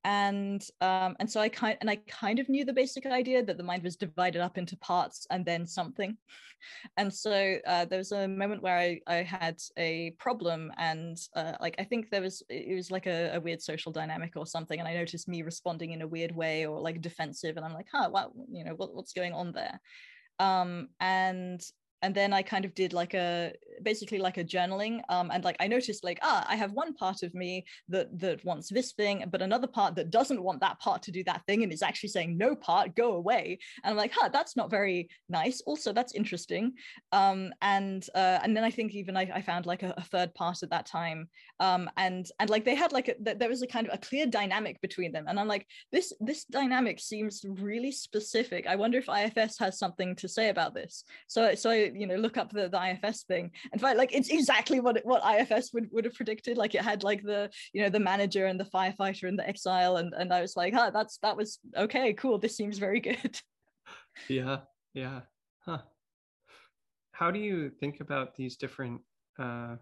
Speaker 2: and um, and so I kind and I kind of knew the basic idea that the mind was divided up into parts and then something, and so uh, there was a moment where I I had a problem and uh, like I think there was it was like a, a, weird social dynamic or something, and I noticed me responding in a weird way or like defensive, and I'm like, huh, what you know what, what's going on there, um, and and then I kind of did like a basically like a journaling um, and like I noticed like ah I have one part of me that that wants this thing but another part that doesn't want that part to do that thing and is actually saying no part go away and I'm like huh that's not very nice. Also that's interesting. Um, and uh, and then I think even I, I found like a, a, third part at that time um, and and like they had like a, there was a kind of a clear dynamic between them and I'm like this this dynamic seems really specific. I wonder if IFS has something to say about this. So so I you know look up the, the ifs thing and find like it's exactly what what ifs would, would have predicted. Like it had like the you know the manager and the firefighter and the exile and and i was like huh that's that was okay cool this seems very good.
Speaker 1: Yeah yeah huh. How do you think about these different uh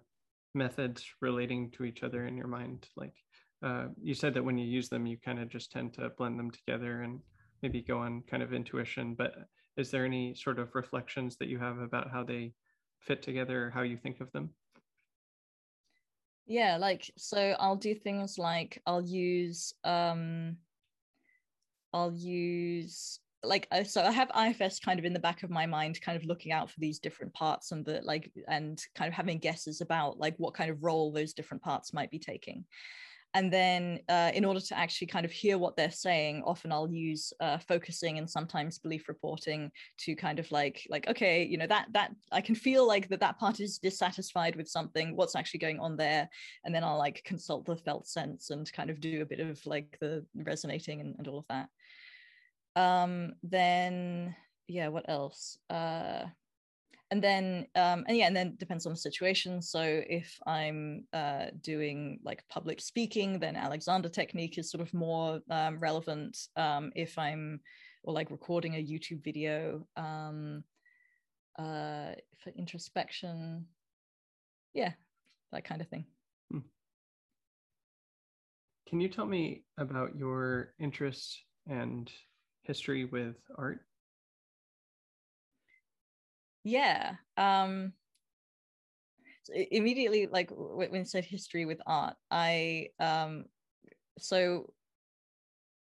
Speaker 1: methods relating to each other in your mind? Like uh, you said that when you use them you kind of just tend to blend them together and maybe go on kind of intuition but is there any sort of reflections that you have about how they fit together how you think of them?
Speaker 2: Yeah like so i'll do things like i'll use um i'll use like so i have ifs kind of in the back of my mind kind of looking out for these different parts and the like and kind of having guesses about like what kind of role those different parts might be taking and then uh, in order to actually kind of hear what they're saying often i'll use uh, focusing and sometimes belief reporting to kind of like like okay you know that that i can feel like that that part is dissatisfied with something. What's actually going on there? And then i'll like consult the felt sense and kind of do a bit of like the resonating and, and all of that. Um then yeah what else? Uh and then um, and yeah and then depends on the situation. So if i'm uh, doing like public speaking then alexander technique is sort of more um, relevant um, if i'm or like recording a youtube video um, uh, for introspection. Yeah that kind of thing. Hmm.
Speaker 1: can you tell me about your interests and history with art
Speaker 2: yeah um so immediately like when you said history with art i um so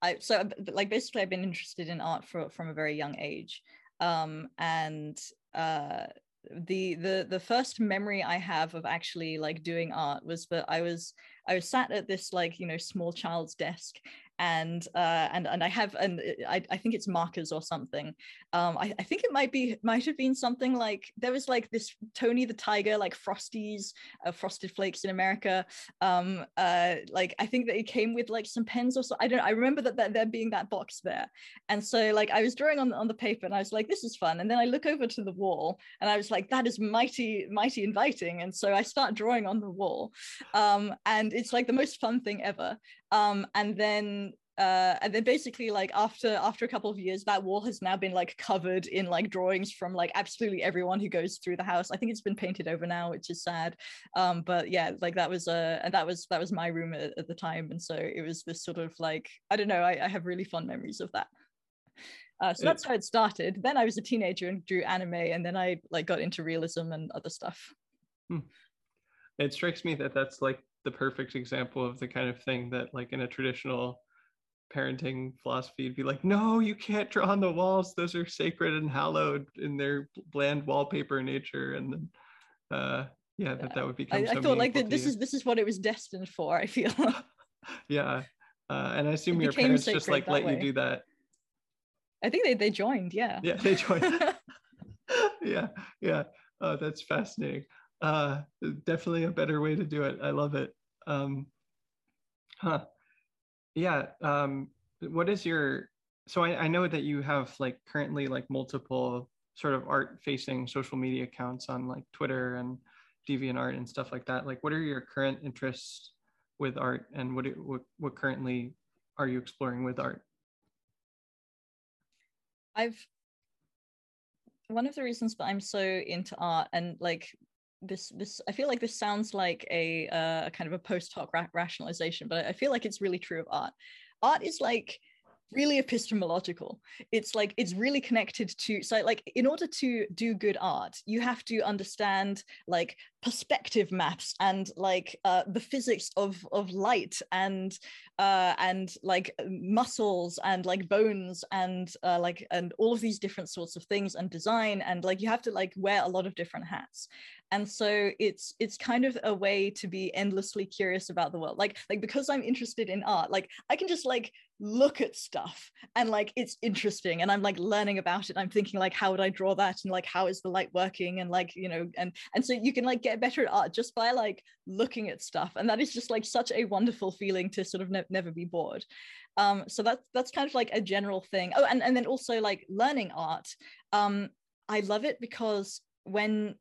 Speaker 2: i so like basically i've been interested in art for, from a very young age um and uh the the the first memory i have of actually like doing art was that i was i was sat at this like you know small child's desk and uh, and and I have and I, I think it's markers or something. Um, I, I think it might be might have been something like there was like this Tony the Tiger like Frosties, uh, Frosted Flakes in America. Um, uh, like I think that it came with like some pens or so. I don't. I remember that, that there being that box there, and so like I was drawing on on the paper and I was like this is fun, and then I look over to the wall and I was like that is mighty mighty inviting, and so I start drawing on the wall, um, and it's like the most fun thing ever. Um, and then uh, and then basically like after after a couple of years that wall has now been like covered in like drawings from like absolutely everyone who goes through the house. I think it's been painted over now which is sad. Um but yeah like that was uh and that was that was my room at, at the time. And so it was this sort of like i don't know i, I have really fond memories of that. Uh, so that's how it started. Then i was a teenager and drew anime and then i like got into realism and other stuff.
Speaker 1: Hmm. it strikes me that that's like the perfect example of the kind of thing that like in a traditional parenting philosophy would be like no you can't draw on the walls. Those are sacred and hallowed in their bland wallpaper nature. And then uh yeah that that would become
Speaker 2: i,
Speaker 1: so
Speaker 2: I thought like that this is this is what it was destined for i feel.
Speaker 1: yeah. Uh, and i assume your parents just like let way. you do that.
Speaker 2: I think they they joined yeah.
Speaker 1: Yeah they joined. Yeah yeah. Oh that's fascinating uh definitely a better way to do it. I love it. Um huh. Yeah um what is your so I, I know that you have like currently like multiple sort of art facing social media accounts on like twitter and deviantart and stuff like that. Like what are your current interests with art and what what, what currently are you exploring with art?
Speaker 2: I've one of the reasons that i'm so into art and like this this i feel like this sounds like a uh, kind of a post hoc ra- rationalization but i feel like it's really true of art. Art is like really epistemological. It's like it's really connected to so like in order to do good art you have to understand like perspective maps and like uh, the physics of of light and uh, and like muscles and like bones and uh, like and all of these different sorts of things and design and like you have to like wear a lot of different hats. And so it's it's kind of a way to be endlessly curious about the world. Like like because i'm interested in art like i can just like look at stuff and like it's interesting and i'm like learning about it i'm thinking like how would i draw that and like how is the light working and like you know and and so you can like get better at art just by like looking at stuff and that is just like such a wonderful feeling to sort of ne- never be bored. Um so that's that's kind of like a general thing. Oh and, and then also like learning art um i love it because when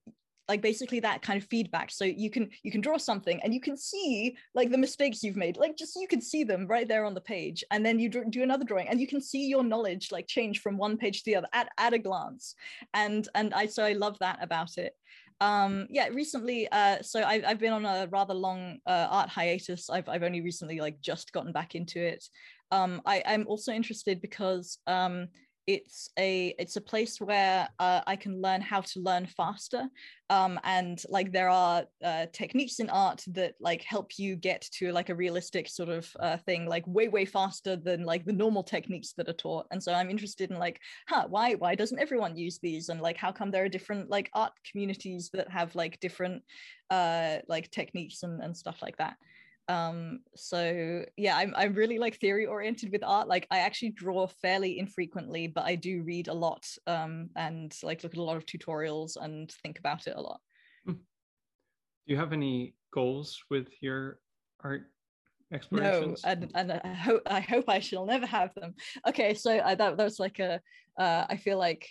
Speaker 2: like basically that kind of feedback. So you can you can draw something and you can see like the mistakes you've made like just you can see them right there on the page. And then you do another drawing and you can see your knowledge like change from one page to the other at, at a glance. And and i so i love that about it. Um yeah recently uh so I, i've been on a rather long uh, art hiatus. I've, I've only recently like just gotten back into it. Um i i'm also interested because um it's a it's a place where uh, I can learn how to learn faster, um, and like there are uh, techniques in art that like help you get to like a realistic sort of uh, thing like way way faster than like the normal techniques that are taught. And so I'm interested in like, huh, why why doesn't everyone use these, and like how come there are different like art communities that have like different uh, like techniques and and stuff like that um so yeah i'm, I'm really like theory oriented with art like i actually draw fairly infrequently but i do read a lot um and like look at a lot of tutorials and think about it a lot.
Speaker 1: Hmm. do you have any goals with your art explorations?
Speaker 2: no and, and i hope i hope i shall never have them. Okay so I, that, that was like a uh, I feel like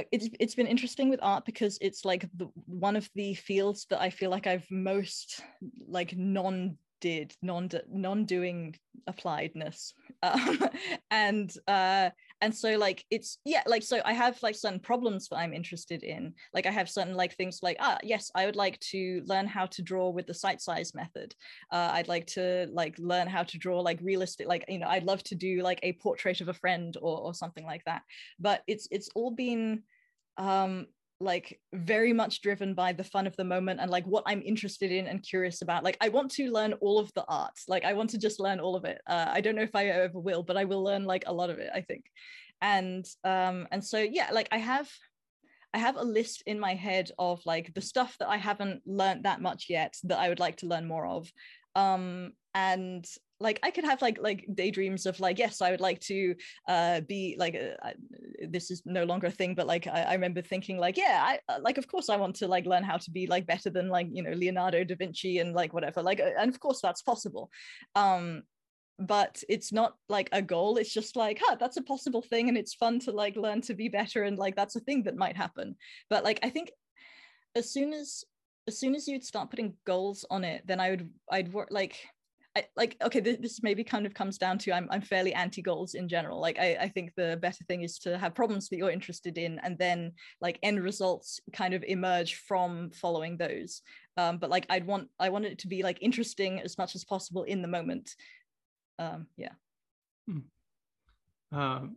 Speaker 2: Uh, it's it's been interesting with art because it's like the, one of the fields that I feel like I've most like non did non non doing appliedness. Um, and uh and so like it's yeah like so i have like certain problems that i'm interested in. Like i have certain like things like ah yes i would like to learn how to draw with the sight size method. Uh, i'd like to like learn how to draw like realistic like you know i'd love to do like a portrait of a friend or, or something like that. But it's it's all been um like very much driven by the fun of the moment and like what i'm interested in and curious about. Like i want to learn all of the arts. Like i want to just learn all of it. Uh, i don't know if i ever will but i will learn like a lot of it i think. And um and so yeah like i have i have a list in my head of like the stuff that i haven't learned that much yet that i would like to learn more of. Um and like i could have like like daydreams of like yes i would like to uh be like uh, this is no longer a thing but like I, I, remember thinking like yeah i uh, like of course i want to like learn how to be like better than like you know leonardo da vinci and like whatever like and of course that's possible. Um but it's not like a goal it's just like huh that's a possible thing and it's fun to like learn to be better and like that's a thing that might happen. But like i think as soon as as soon as you'd start putting goals on it then i would i'd work like Like okay this, this maybe kind of comes down to I'm, I'm fairly anti goals in general. Like I, I think the better thing is to have problems that you're interested in and then like end results kind of emerge from following those. Um, but like I'd want I want it to be like interesting as much as possible in the moment. Um, yeah. Hmm.
Speaker 1: um,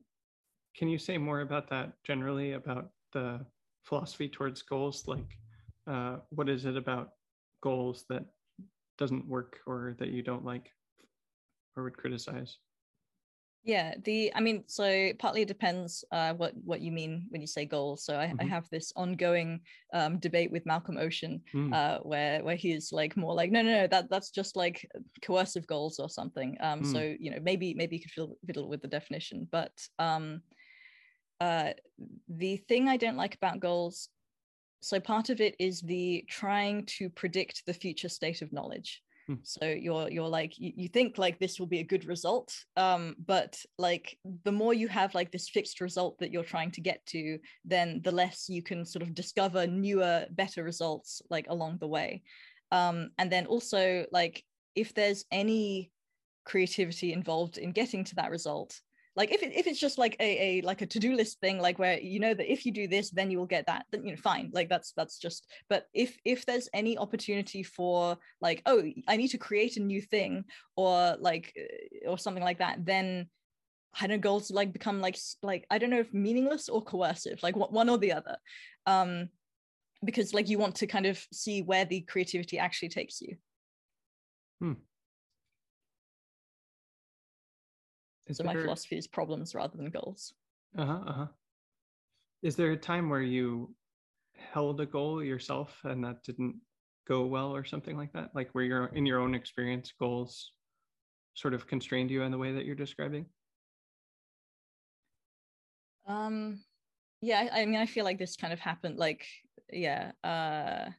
Speaker 1: can you say more about that generally about the philosophy towards goals? Like uh, what is it about goals that doesn't work or that you don't like or would criticize?
Speaker 2: Yeah, the I mean, so partly it depends uh, what what you mean when you say goals. So I, mm-hmm. I have this ongoing um, debate with Malcolm Ocean, mm. uh, where where he's like more like, no, no, no, that that's just like coercive goals or something. Um, mm. so you know, maybe maybe you could fiddle with the definition, but um, uh, the thing I don't like about goals so part of it is the trying to predict the future state of knowledge hmm. so you're you're like you, you, think like this will be a good result um but like the more you have like this fixed result that you're trying to get to then the less you can sort of discover newer better results like along the way um and then also like if there's any creativity involved in getting to that result like if, it, if it's just like a, a like a to-do list thing like where you know that if you do this then you will get that then you know fine like that's that's just but if if there's any opportunity for like oh i need to create a new thing or like uh, or something like that then I don't know, goals like become like like I don't know if meaningless or coercive, like one or the other, um, because like you want to kind of see where the creativity actually takes you. Hmm. Is so there... my philosophy is problems rather than goals.
Speaker 1: Uh huh. Uh huh. Is there a time where you held a goal yourself and that didn't go well or something like that? Like where you're in your own experience, goals sort of constrained you in the way that you're describing?
Speaker 2: Um, yeah, I, I mean, I feel like this kind of happened. Like, yeah, uh,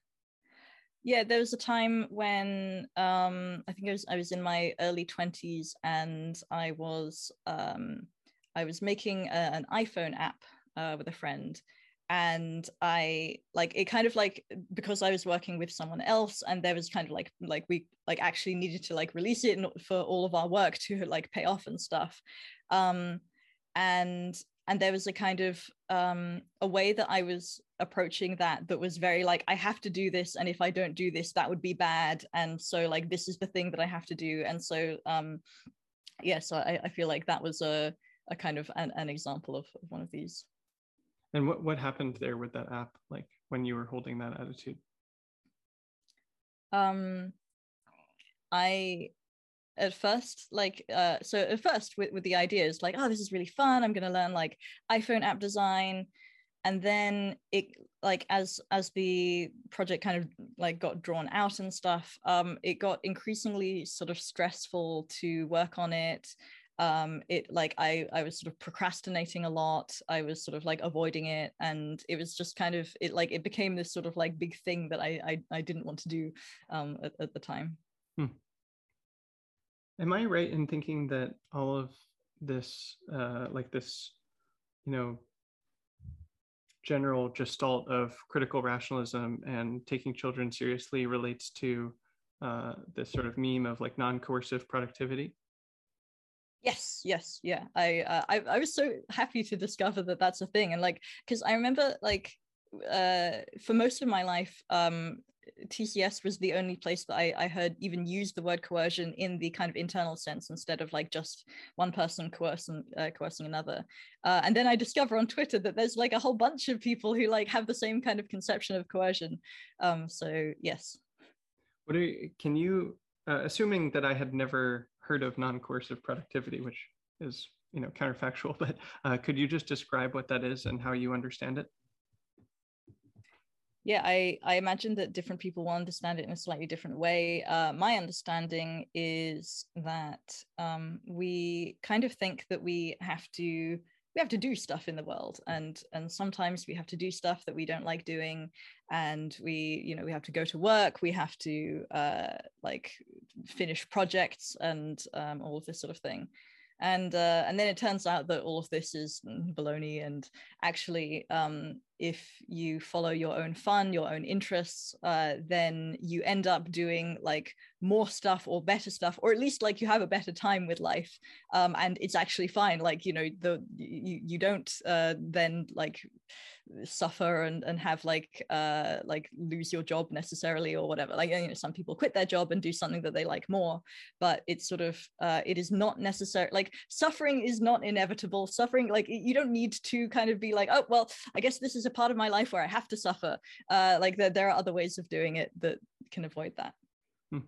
Speaker 2: yeah there was a time when um i think i was i was in my early 20s and i was um i was making a, an iphone app uh, with a friend. And i like it kind of like because i was working with someone else and there was kind of like like we like actually needed to like release it for all of our work to like pay off and stuff. Um and and there was a kind of um a way that i was approaching that that was very like i have to do this and if i don't do this that would be bad. And so like this is the thing that i have to do. And so um yeah so i, I feel like that was a a kind of an, an example of, of one of these.
Speaker 1: And what, what happened there with that app, like when you were holding that attitude?
Speaker 2: Um, I at first like uh so at first with, with the ideas like oh this is really fun i'm going to learn like iphone app design and then it like as as the project kind of like got drawn out and stuff um it got increasingly sort of stressful to work on it um it like i i was sort of procrastinating a lot i was sort of like avoiding it and it was just kind of it like it became this sort of like big thing that i i, I didn't want to do um at, at the time.
Speaker 1: Am i right in thinking that all of this uh like this you know general gestalt of critical rationalism and taking children seriously relates to uh, this sort of meme of like non-coercive productivity
Speaker 2: Yes, yes, yeah. I, uh, I I was so happy to discover that that's a thing, and like, because I remember like, uh, for most of my life, um, TCS was the only place that I, I heard even use the word coercion in the kind of internal sense instead of like just one person coercing uh, coercing another. Uh, and then I discover on Twitter that there's like a whole bunch of people who like have the same kind of conception of coercion. Um, so yes.
Speaker 1: What are you, can you uh, assuming that I had never heard of non-coercive productivity, which is you know counterfactual, but uh, could you just describe what that is and how you understand it?
Speaker 2: Yeah, I, I imagine that different people will understand it in a slightly different way. Uh, my understanding is that um, we kind of think that we have to we have to do stuff in the world and and sometimes we have to do stuff that we don't like doing and we you know we have to go to work we have to uh, like finish projects and um, all of this sort of thing and uh, and then it turns out that all of this is baloney. And actually um, if you follow your own fun your own interests uh, then you end up doing like more stuff or better stuff or at least like you have a better time with life. Um, and it's actually fine. Like you know the you, you don't uh, then like suffer and, and have like uh like lose your job necessarily or whatever. Like you know some people quit their job and do something that they like more but it's sort of uh it is not necessary like suffering is not inevitable. Suffering like you don't need to kind of be like oh well i guess this is a part of my life where i have to suffer. Uh like there, there are other ways of doing it that can avoid that. Hmm.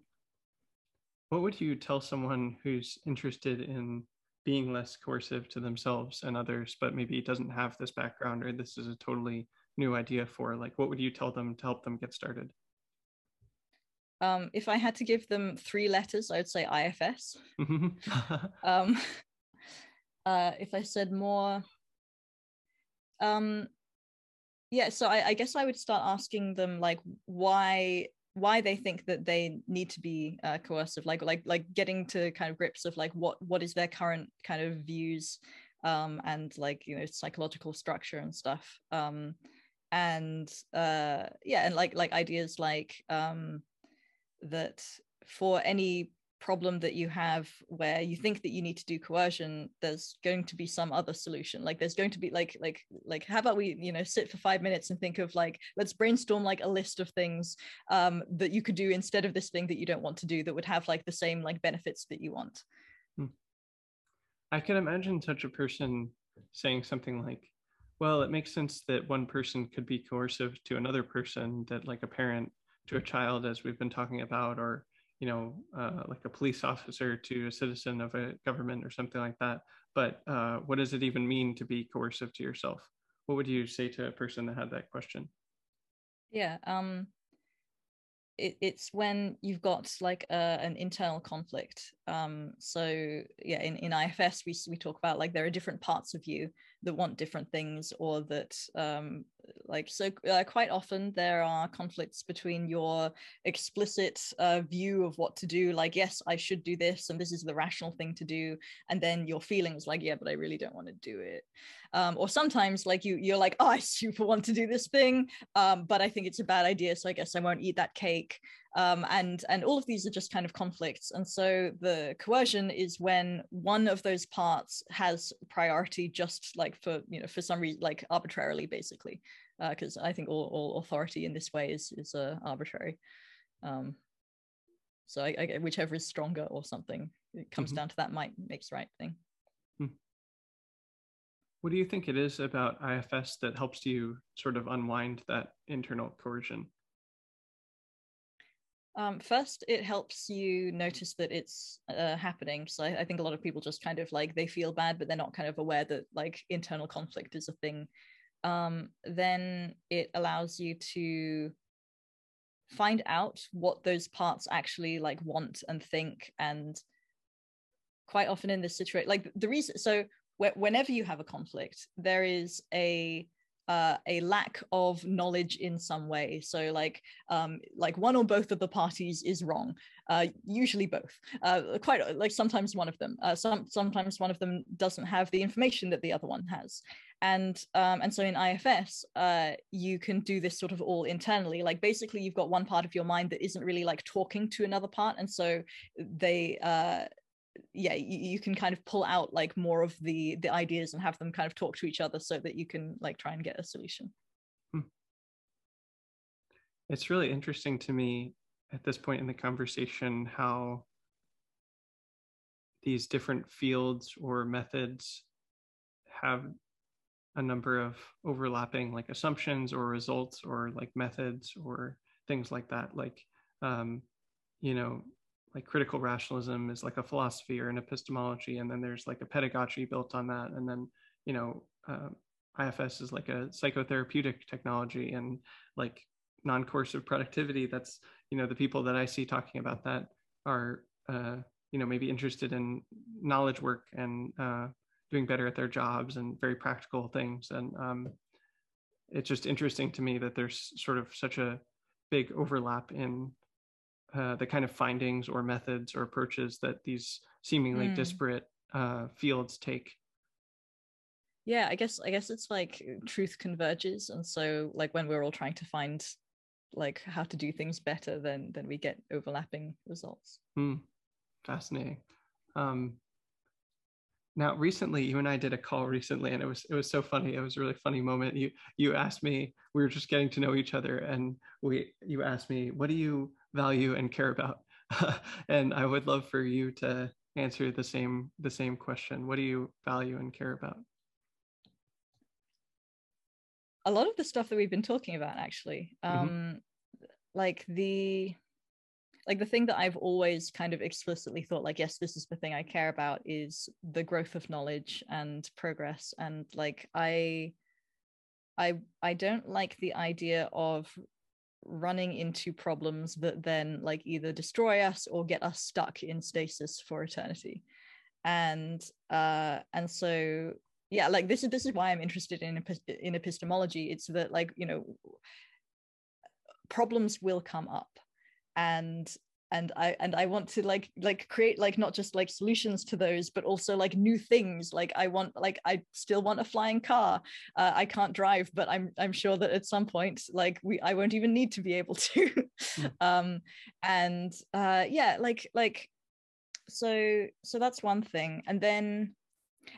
Speaker 1: what would you tell someone who's interested in being less coercive to themselves and others, but maybe doesn't have this background or this is a totally new idea for, like, what would you tell them to help them get started?
Speaker 2: Um, if I had to give them three letters, I would say IFS. um, uh, if I said more, um, yeah, so I, I guess I would start asking them like why why they think that they need to be uh, coercive like like like getting to kind of grips of like what what is their current kind of views um and like you know psychological structure and stuff um and uh yeah and like like ideas like um that for any problem that you have where you think that you need to do coercion there's going to be some other solution like there's going to be like like like how about we you know sit for five minutes and think of like let's brainstorm like a list of things um that you could do instead of this thing that you don't want to do that would have like the same like benefits that you want hmm.
Speaker 1: i can imagine such a person saying something like well it makes sense that one person could be coercive to another person that like a parent to a child as we've been talking about or you know, uh, like a police officer to a citizen of a government or something like that. But uh, what does it even mean to be coercive to yourself? What would you say to a person that had that question?
Speaker 2: Yeah, um, it, it's when you've got like a, an internal conflict. Um, so yeah, in, in IFS we we talk about like there are different parts of you that want different things, or that um, like so uh, quite often there are conflicts between your explicit uh, view of what to do like yes i should do this and this is the rational thing to do and then your feelings like yeah but i really don't want to do it. Um, or sometimes like you you're like oh i super want to do this thing um, but i think it's a bad idea so i guess i won't eat that cake um, and and all of these are just kind of conflicts. And so the coercion is when one of those parts has priority just like for you know for some reason like arbitrarily basically. Because uh, i think all, all authority in this way is is uh, arbitrary. Um, so I, I, whichever is stronger or something it comes mm-hmm. down to that might makes right thing. Hmm.
Speaker 1: what do you think it is about ifs that helps you sort of unwind that internal coercion
Speaker 2: um, first, it helps you notice that it's uh, happening. So I, I, think a lot of people just kind of like they feel bad, but they're not kind of aware that like internal conflict is a thing. Um, then it allows you to find out what those parts actually like want and think. And quite often in this situation, like the reason, so wh- whenever you have a conflict, there is a uh, a lack of knowledge in some way. So like um, like one or both of the parties is wrong. Uh, usually both. Uh, quite like sometimes one of them. Uh, some sometimes one of them doesn't have the information that the other one has. And um, and so in IFS, uh, you can do this sort of all internally. Like basically, you've got one part of your mind that isn't really like talking to another part, and so they uh, yeah you, you, can kind of pull out like more of the the ideas and have them kind of talk to each other so that you can like try and get a solution hmm.
Speaker 1: it's really interesting to me at this point in the conversation how these different fields or methods have a number of overlapping like assumptions or results or like methods or things like that like um, you know like critical rationalism is like a philosophy or an epistemology and then there's like a pedagogy built on that and then you know uh, ifs is like a psychotherapeutic technology and like non-coercive productivity that's you know the people that i see talking about that are uh, you know maybe interested in knowledge work and uh, doing better at their jobs and very practical things and um, it's just interesting to me that there's sort of such a big overlap in uh, the kind of findings or methods or approaches that these seemingly mm. disparate uh, fields take
Speaker 2: yeah i guess i guess it's like truth converges and so like when we're all trying to find like how to do things better then then we get overlapping results
Speaker 1: mm. fascinating um now recently you and i did a call recently and it was it was so funny. It was a really funny moment. You you asked me we were just getting to know each other and we you asked me what do you value and care about? And i would love for you to answer the same the same question. What do you value and care about?
Speaker 2: A lot of the stuff that we've been talking about actually. Mm-hmm. um mm-hmm. like the like the thing that i've always kind of explicitly thought like yes this is the thing i care about is the growth of knowledge and progress. And like i i i don't like the idea of running into problems that then like either destroy us or get us stuck in stasis for eternity. And uh and so yeah like this is this is why i'm interested in in epistemology. It's that like you know problems will come up and and i and i want to like like create like not just like solutions to those but also like new things. Like i want like i still want a flying car. Uh, i can't drive but i'm i'm sure that at some point like we i won't even need to be able to. Mm. um and uh yeah like like so so that's one thing. And then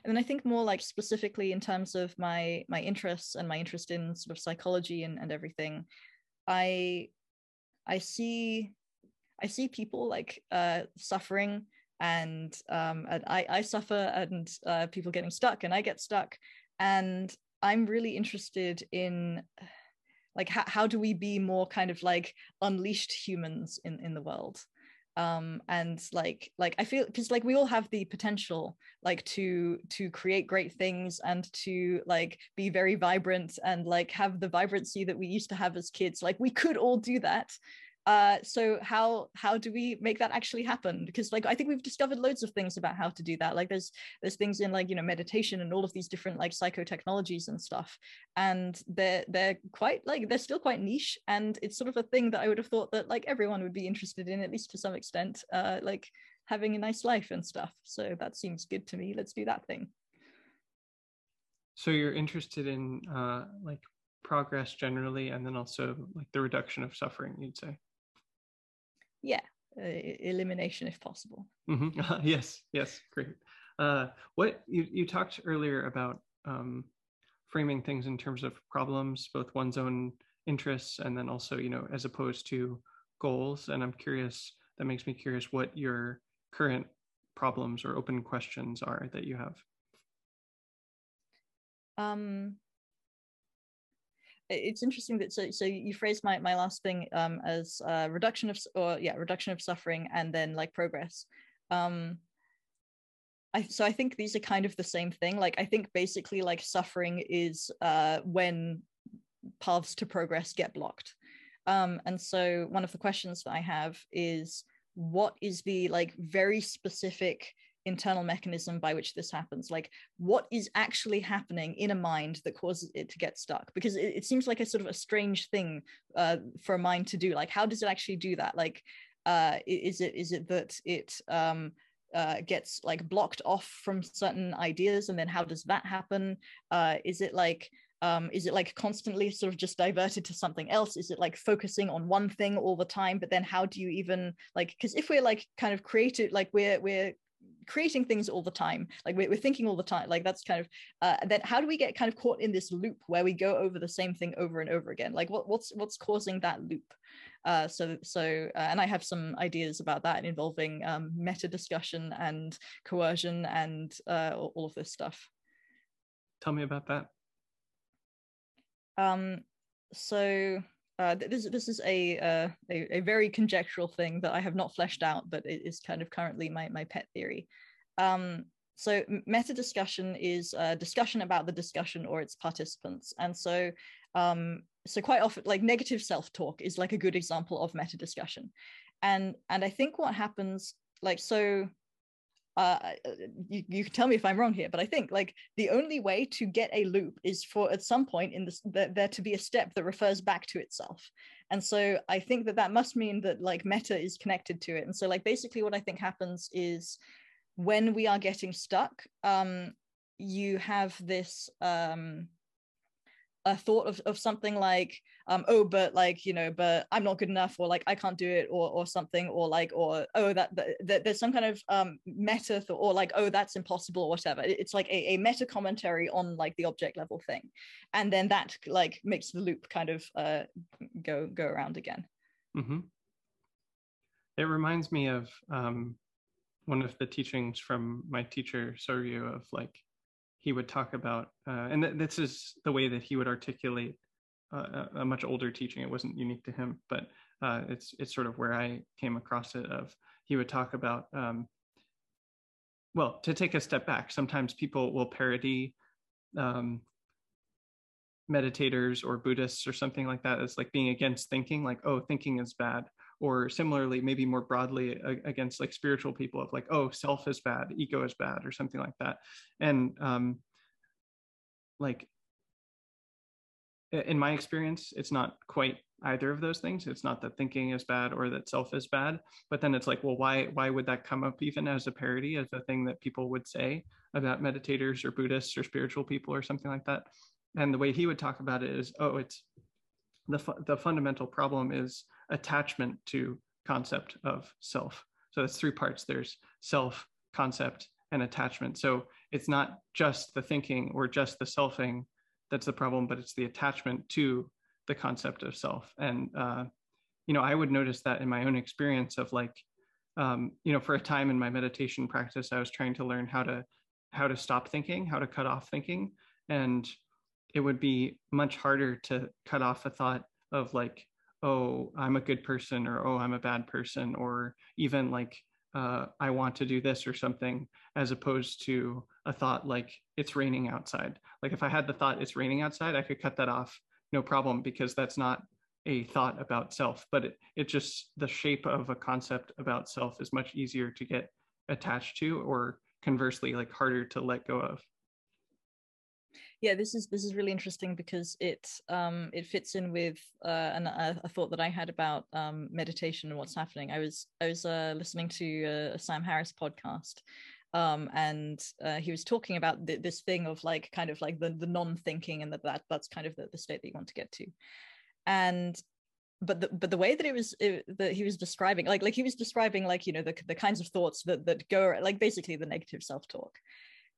Speaker 2: and then i think more like specifically in terms of my my interests and my interest in sort of psychology and, and everything i i see I see people like uh, suffering and, um, and I, I suffer and uh, people getting stuck and I get stuck. And I'm really interested in like how, how do we be more kind of like unleashed humans in, in the world? Um and like like i feel because like we all have the potential like to to create great things and to like be very vibrant and like have the vibrancy that we used to have as kids. Like we could all do that uh, so how how do we make that actually happen? Because like I think we've discovered loads of things about how to do that. Like there's there's things in like you know meditation and all of these different like psychotechnologies and stuff, and they're they're quite like they're still quite niche, and it's sort of a thing that I would have thought that like everyone would be interested in at least to some extent. Uh, like having a nice life and stuff. So that seems good to me. Let's do that thing.
Speaker 1: So you're interested in uh, like progress generally, and then also like the reduction of suffering. You'd say.
Speaker 2: Yeah, uh, elimination if possible.
Speaker 1: Mm-hmm. yes, yes, great. Uh, what you you talked earlier about um, framing things in terms of problems, both one's own interests and then also you know as opposed to goals. And I'm curious. That makes me curious what your current problems or open questions are that you have?
Speaker 2: Um, it's interesting that so so you phrased my my last thing um, as uh, reduction of or yeah reduction of suffering and then like progress. Um, I, so I think these are kind of the same thing. Like I think basically like suffering is uh, when paths to progress get blocked. Um, and so one of the questions that I have is what is the like very specific internal mechanism by which this happens. Like what is actually happening in a mind that causes it to get stuck? Because it, it seems like a sort of a strange thing uh, for a mind to do. Like how does it actually do that? Like uh, is it is it that it um, uh, gets like blocked off from certain ideas? And then how does that happen? Uh, is it like um, is it like constantly sort of just diverted to something else? Is it like focusing on one thing all the time? But then how do you even like because if we're like kind of creative like we're we're creating things all the time. Like we're, we're thinking all the time. Like that's kind of uh, then how do we get kind of caught in this loop where we go over the same thing over and over again? Like what, what's what's causing that loop? Uh, so so uh, and i have some ideas about that involving um, meta discussion and coercion and uh, all of this stuff.
Speaker 1: Tell me about that.
Speaker 2: Um, so uh, this this is a, uh, a, a very conjectural thing that I have not fleshed out, but it is kind of currently my my pet theory. Um, so meta discussion is a discussion about the discussion or its participants, and so um, so quite often like negative self talk is like a good example of meta discussion, and and I think what happens like so uh, you, you can tell me if I'm wrong here, but I think like the only way to get a loop is for at some point in this the, there to be a step that refers back to itself. And so I think that that must mean that like meta is connected to it. And so like basically what I think happens is when we are getting stuck, um, you have this um, a thought of, of something like um oh but like you know but i'm not good enough or like i can't do it or or something or like or oh that, that, that there's some kind of um meta or like oh that's impossible or whatever. It's like a, a meta commentary on like the object level thing. And then that like makes the loop kind of uh go go around again.
Speaker 1: Mm-hmm. it reminds me of um one of the teachings from my teacher soryu of like he would talk about, uh, and th- this is the way that he would articulate uh, a, much older teaching. It wasn't unique to him, but uh, it's it's sort of where I came across it. Of he would talk about, um, well, to take a step back. Sometimes people will parody um, meditators or Buddhists or something like that as like being against thinking, like oh, thinking is bad, or similarly maybe more broadly against like spiritual people of like oh self is bad ego is bad or something like that. And um like in my experience it's not quite either of those things. It's not that thinking is bad or that self is bad but then it's like well why why would that come up even as a parody as a thing that people would say about meditators or buddhists or spiritual people or something like that? And the way he would talk about it is oh it's the, fu- the fundamental problem is attachment to concept of self. So it's three parts. There's self, concept, and attachment. So it's not just the thinking or just the selfing that's the problem, but it's the attachment to the concept of self. And uh, you know, I would notice that in my own experience of like, um, you know, for a time in my meditation practice, I was trying to learn how to how to stop thinking, how to cut off thinking, and it would be much harder to cut off a thought of like oh i'm a good person or oh i'm a bad person or even like uh, i want to do this or something as opposed to a thought like it's raining outside like if i had the thought it's raining outside i could cut that off no problem because that's not a thought about self, but it, it just the shape of a concept about self is much easier to get attached to, or conversely, like harder to let go of.
Speaker 2: Yeah, this is this is really interesting because it um, it fits in with uh, an, a, a, thought that I had about um, meditation and what's happening. I was I was uh, listening to a, Sam Harris podcast, um, and uh, he was talking about th- this thing of like kind of like the the non-thinking and that, that that's kind of the, the state that you want to get to and but the but the way that it was it, that he was describing like like he was describing like you know the the kinds of thoughts that that go like basically the negative self-talk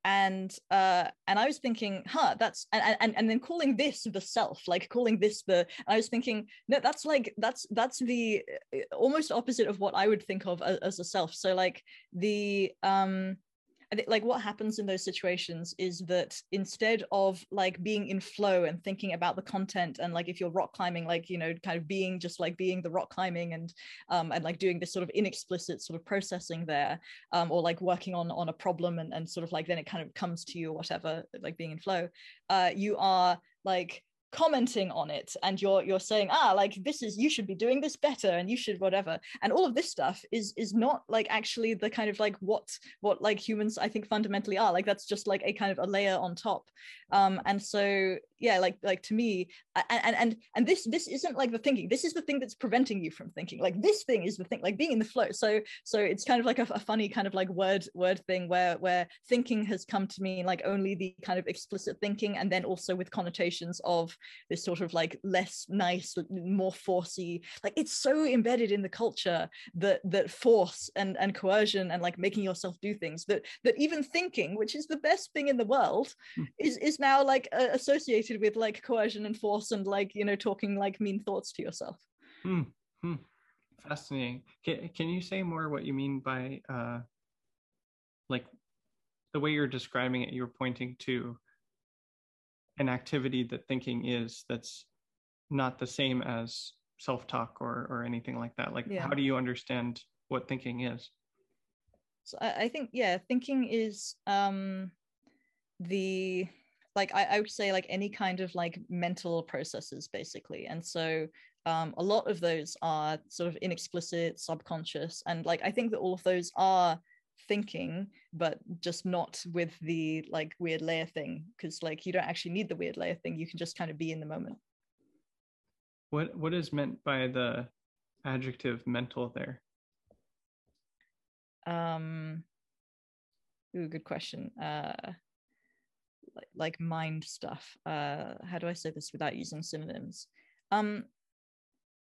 Speaker 2: and uh and i was thinking huh that's and and, and then calling this the self like calling this the i was thinking no that's like that's that's the uh, almost opposite of what i would think of as, as a self. So like the um Like what happens in those situations is that instead of like being in flow and thinking about the content and like if you're rock climbing, like you know, kind of being just like being the rock climbing and um and like doing this sort of inexplicit sort of processing there, um, or like working on on a problem and and sort of like then it kind of comes to you or whatever, like being in flow, uh, you are like commenting on it and you're you're saying ah like this is you should be doing this better and you should whatever. And all of this stuff is is not like actually the kind of like what what like humans i think fundamentally are. Like that's just like a kind of a layer on top. Um and so yeah like like to me and and and this this isn't like the thinking. This is the thing that's preventing you from thinking. Like this thing is the thing like being in the flow. So so it's kind of like a, a funny kind of like word word thing where where thinking has come to mean like only the kind of explicit thinking and then also with connotations of this sort of like less nice more forcey like it's so embedded in the culture that that force and and coercion and like making yourself do things that that even thinking which is the best thing in the world mm. is is now like uh, associated with like coercion and force and like you know talking like mean thoughts to yourself
Speaker 1: hmm. Hmm. fascinating can, can you say more what you mean by uh like the way you're describing it you're pointing to an activity that thinking is that's not the same as self-talk or or anything like that like yeah. how do you understand what thinking is
Speaker 2: so I, I think yeah thinking is um the like I, I would say like any kind of like mental processes basically and so um, a lot of those are sort of inexplicit subconscious and like i think that all of those are thinking but just not with the like weird layer thing because like you don't actually need the weird layer thing you can just kind of be in the moment.
Speaker 1: What what is meant by the adjective mental there?
Speaker 2: Um ooh, good question. Uh like, mind stuff. Uh, how do I say this without using synonyms? Um,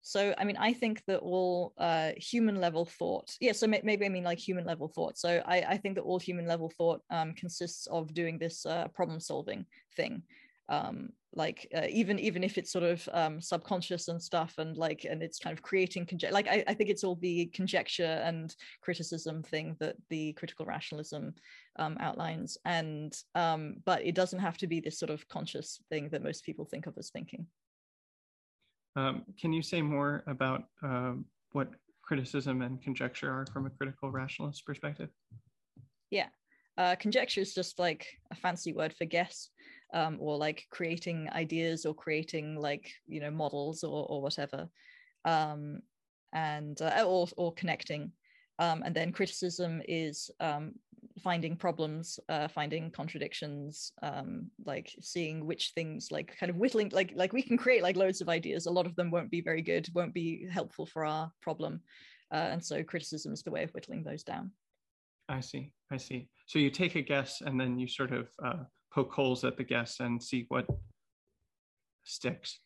Speaker 2: so, I mean, I think that all uh, human level thought, yeah, so may- maybe I mean like human level thought. So, I, I think that all human level thought um, consists of doing this uh, problem solving thing um, like uh, even even if it's sort of um, subconscious and stuff and like and it's kind of creating conjecture like I, I, think it's all the conjecture and criticism thing that the critical rationalism um, outlines. And um, but it doesn't have to be this sort of conscious thing that most people think of as thinking.
Speaker 1: Um, can you say more about uh, what criticism and conjecture are from a critical rationalist perspective?
Speaker 2: Yeah. Uh, conjecture is just like a fancy word for guess um, or like creating ideas or creating like you know models or, or whatever. Um, and uh, or, or connecting. Um, and then criticism is um, finding problems uh, finding contradictions um, like seeing which things like kind of whittling like like we can create like loads of ideas. A lot of them won't be very good won't be helpful for our problem. Uh, and so criticism is the way of whittling those down.
Speaker 1: I see. I see. So you take a guess and then you sort of uh, poke holes at the guess and see what sticks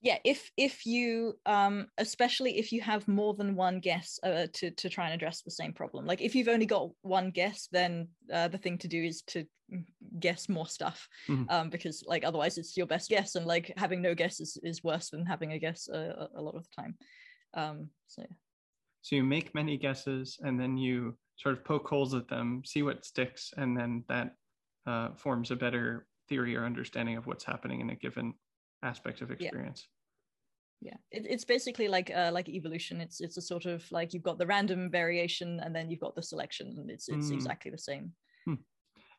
Speaker 2: yeah if if you um especially if you have more than one guess uh, to to try and address the same problem like if you've only got one guess then uh, the thing to do is to guess more stuff mm-hmm. um because like otherwise it's your best guess and like having no guess is, is worse than having a guess a, a lot of the time um so yeah.
Speaker 1: so you make many guesses and then you sort of poke holes at them see what sticks and then that uh, forms a better theory or understanding of what's happening in a given aspect of experience
Speaker 2: yeah, yeah. It, it's basically like uh, like evolution it's it's a sort of like you've got the random variation and then you've got the selection and it's it's mm. exactly the same
Speaker 1: hmm.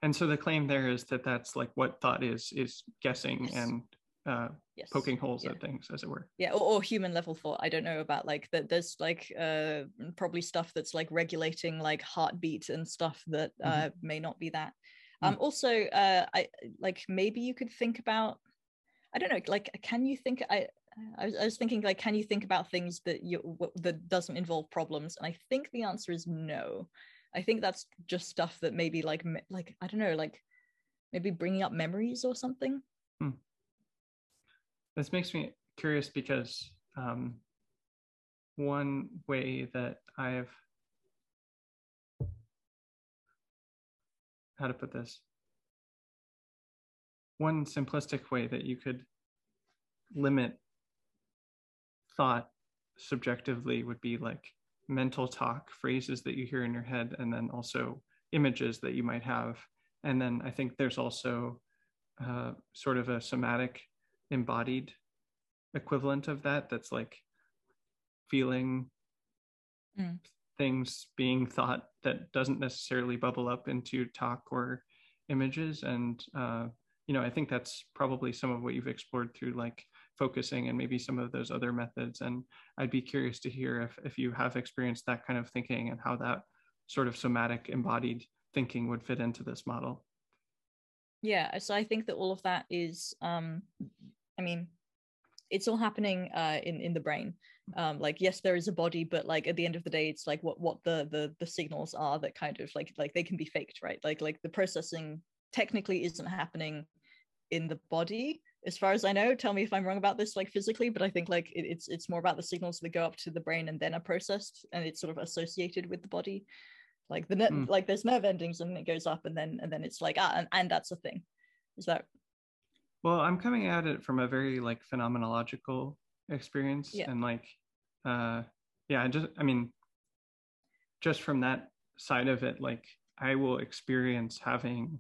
Speaker 1: and so the claim there is that that's like what thought is is guessing yes. and uh, yes. poking holes yeah. at things, as it were.
Speaker 2: Yeah, or, or, human level thought. I don't know about like that. There's like uh, probably stuff that's like regulating like heartbeat and stuff that uh, mm-hmm. may not be that. Um, mm. Also, uh, I like maybe you could think about. I don't know. Like, can you think? I I was, I was thinking like, can you think about things that you that doesn't involve problems? And I think the answer is no. I think that's just stuff that maybe like like I don't know like maybe bringing up memories or something. Hmm.
Speaker 1: This makes me curious because um, one way that I've how to put this one simplistic way that you could limit thought subjectively would be like mental talk phrases that you hear in your head and then also images that you might have and then i think there's also uh, sort of a somatic embodied equivalent of that that's like feeling mm. Things being thought that doesn't necessarily bubble up into talk or images. And uh, you know i think that's probably some of what you've explored through like focusing and maybe some of those other methods. And i'd be curious to hear if, if you have experienced that kind of thinking and how that sort of somatic embodied thinking would fit into this model.
Speaker 2: Yeah so i think that all of that is um i mean it's all happening uh in in the brain um like yes there is a body but like at the end of the day it's like what what the the the signals are that kind of like like they can be faked right? Like like the processing technically isn't happening in the body as far as i know. Tell me if i'm wrong about this like physically but i think like it, it's it's more about the signals that go up to the brain and then are processed and it's sort of associated with the body. Like the net mm. like there's nerve endings and it goes up and then and then it's like ah and, and that's a thing. Is that
Speaker 1: well i'm coming at it from a very like phenomenological experience yeah. and like uh yeah i just i mean just from that side of it like i will experience having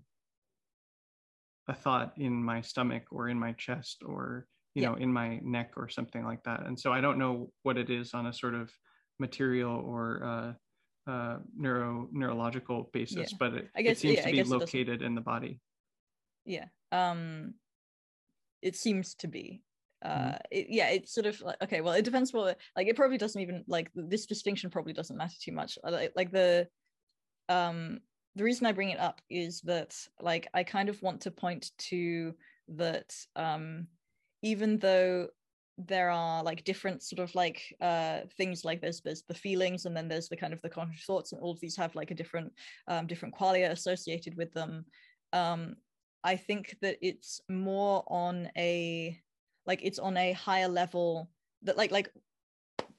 Speaker 1: a thought in my stomach or in my chest or you yeah. know in my neck or something like that and so i don't know what it is on a sort of material or uh, uh, neuro neurological basis, yeah. but it, I guess, it seems yeah, to be located in the body.
Speaker 2: Yeah, um, it seems to be. Uh, mm-hmm. it, yeah, it's sort of like okay. Well, it depends what like it probably doesn't even like this distinction probably doesn't matter too much. Like, like the um the reason I bring it up is that like I kind of want to point to that um even though there are like different sort of like uh things like there's there's the feelings and then there's the kind of the conscious thoughts and all of these have like a different um different qualia associated with them um i think that it's more on a like it's on a higher level that like like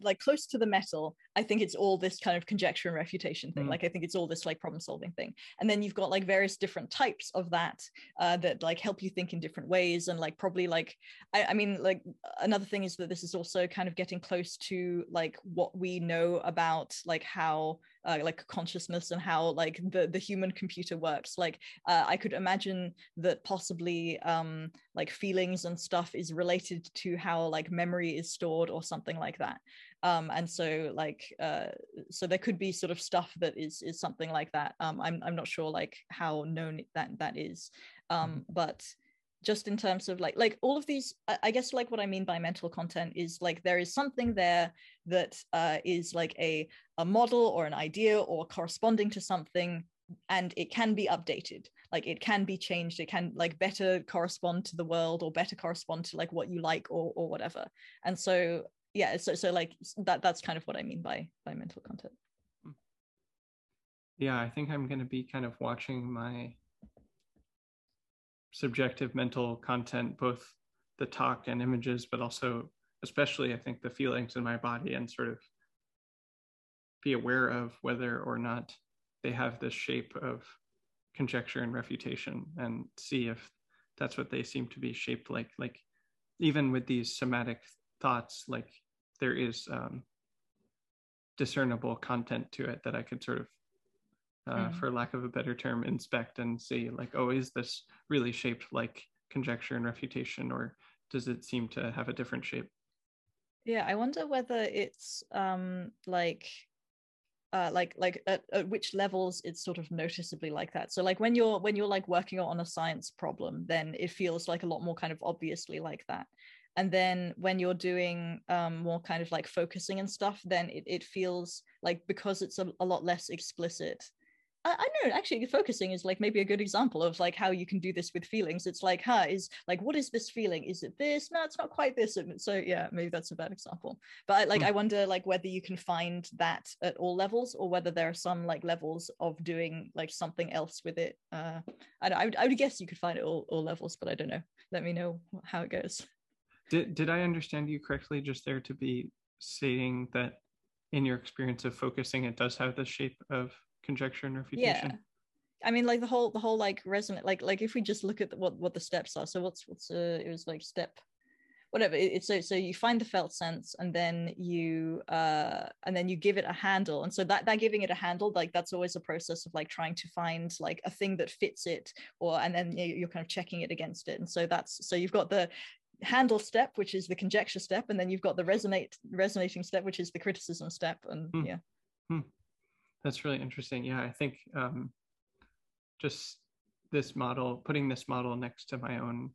Speaker 2: like close to the metal i think it's all this kind of conjecture and refutation thing mm. like i think it's all this like problem solving thing and then you've got like various different types of that uh, that like help you think in different ways and like probably like I, I mean like another thing is that this is also kind of getting close to like what we know about like how uh, like consciousness and how like the the human computer works. Like uh, i could imagine that possibly um like feelings and stuff is related to how like memory is stored or something like that. Um and so like uh so there could be sort of stuff that is is something like that. Um i'm i'm not sure like how known that that is. Um mm-hmm. but just in terms of like like all of these i guess like what i mean by mental content is like there is something there that uh, is like a a model or an idea or corresponding to something and it can be updated. Like it can be changed. It can like better correspond to the world or better correspond to like what you like or or whatever. And so yeah so so like that that's kind of what i mean by by mental content.
Speaker 1: Yeah i think i'm going to be kind of watching my subjective mental content, both the talk and images, but also, especially, I think, the feelings in my body and sort of be aware of whether or not they have this shape of conjecture and refutation and see if that's what they seem to be shaped like. Like, even with these somatic thoughts, like, there is um, discernible content to it that I could sort of uh, mm. for lack of a better term, inspect and see like, oh, is this really shaped like conjecture and refutation, or does it seem to have a different shape?
Speaker 2: Yeah, I wonder whether it's um, like uh, like like at, at, which levels it's sort of noticeably like that so like when you're when you're like working on a science problem then it feels like a lot more kind of obviously like that and then when you're doing um, more kind of like focusing and stuff then it, it feels like because it's a, a lot less explicit I, I know actually focusing is like maybe a good example of like how you can do this with feelings. It's like huh is like what is this feeling? Is it this? No it's not quite this. So yeah maybe that's a bad example. But I, like mm. i wonder like whether you can find that at all levels or whether there are some like levels of doing like something else with it. Uh i, I, would, I would guess you could find it all, all levels but i don't know. Let me know how it goes.
Speaker 1: Did, did i understand you correctly just there to be saying that in your experience of focusing it does have the shape of conjecture and refutation.
Speaker 2: Yeah. I mean, like the whole the whole like resonant like like if we just look at the, what what the steps are. So what's what's uh it was like step whatever it's so so you find the felt sense and then you uh and then you give it a handle and so that that giving it a handle like that's always a process of like trying to find like a thing that fits it or and then you're kind of checking it against it and so that's so you've got the handle step which is the conjecture step and then you've got the resonate resonating step which is the criticism step and hmm. yeah hmm.
Speaker 1: That's really interesting. Yeah, I think um, just this model, putting this model next to my own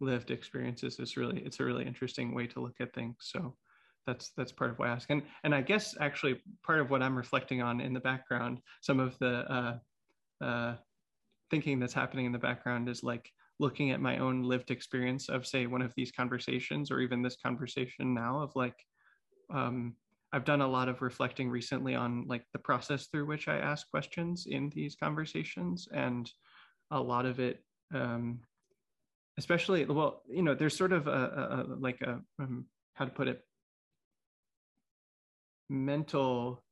Speaker 1: lived experiences is really, it's a really interesting way to look at things. So that's that's part of why I ask. And and I guess actually part of what I'm reflecting on in the background, some of the uh, uh, thinking that's happening in the background is like looking at my own lived experience of say one of these conversations or even this conversation now of like um, I've done a lot of reflecting recently on like the process through which I ask questions in these conversations, and a lot of it, um, especially well, you know, there's sort of a, a, a like a um, how to put it, mental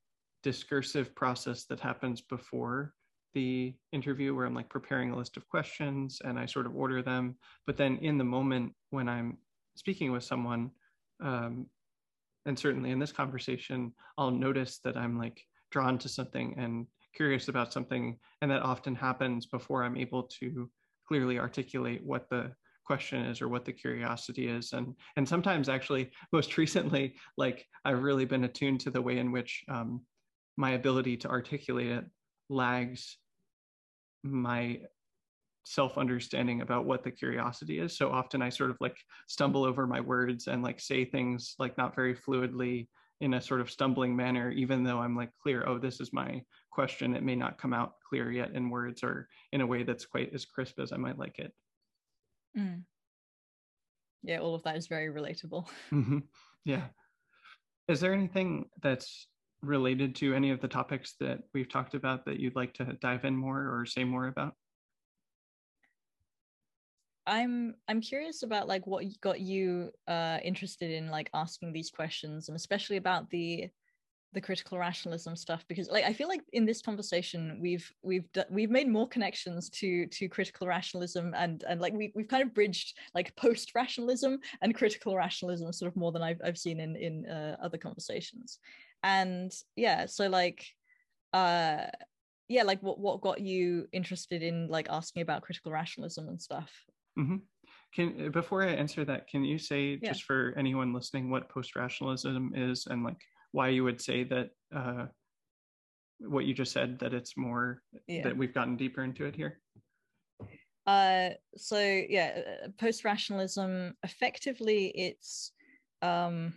Speaker 1: discursive process that happens before the interview where I'm like preparing a list of questions and I sort of order them. But then in the moment when I'm speaking with someone, um, and certainly in this conversation i'll notice that i'm like drawn to something and curious about something and that often happens before i'm able to clearly articulate what the question is or what the curiosity is. And and sometimes actually most recently like i've really been attuned to the way in which um, my ability to articulate it lags my self understanding about what the curiosity is. So often i sort of like stumble over my words and like say things like not very fluidly in a sort of stumbling manner even though i'm like clear oh this is my question. It may not come out clear yet in words or in a way that's quite as crisp as i might like it.
Speaker 2: Mm. yeah all of that is very relatable.
Speaker 1: Mm-hmm. yeah. Is there anything that's related to any of the topics that we've talked about that you'd like to dive in more or say more about
Speaker 2: I'm I'm curious about like what got you uh interested in like asking these questions and especially about the the critical rationalism stuff because like I feel like in this conversation we've we've we've made more connections to to critical rationalism and and like we we've kind of bridged like post rationalism and critical rationalism sort of more than I've I've seen in in uh, other conversations. And yeah so like uh yeah like what what got you interested in like asking about critical rationalism and stuff
Speaker 1: Mm-hmm. Can before I answer that, can you say yeah. just for anyone listening what post rationalism is and like why you would say that uh, what you just said that it's more yeah. that we've gotten deeper into it here?
Speaker 2: Uh, so yeah, uh, post rationalism effectively it's um,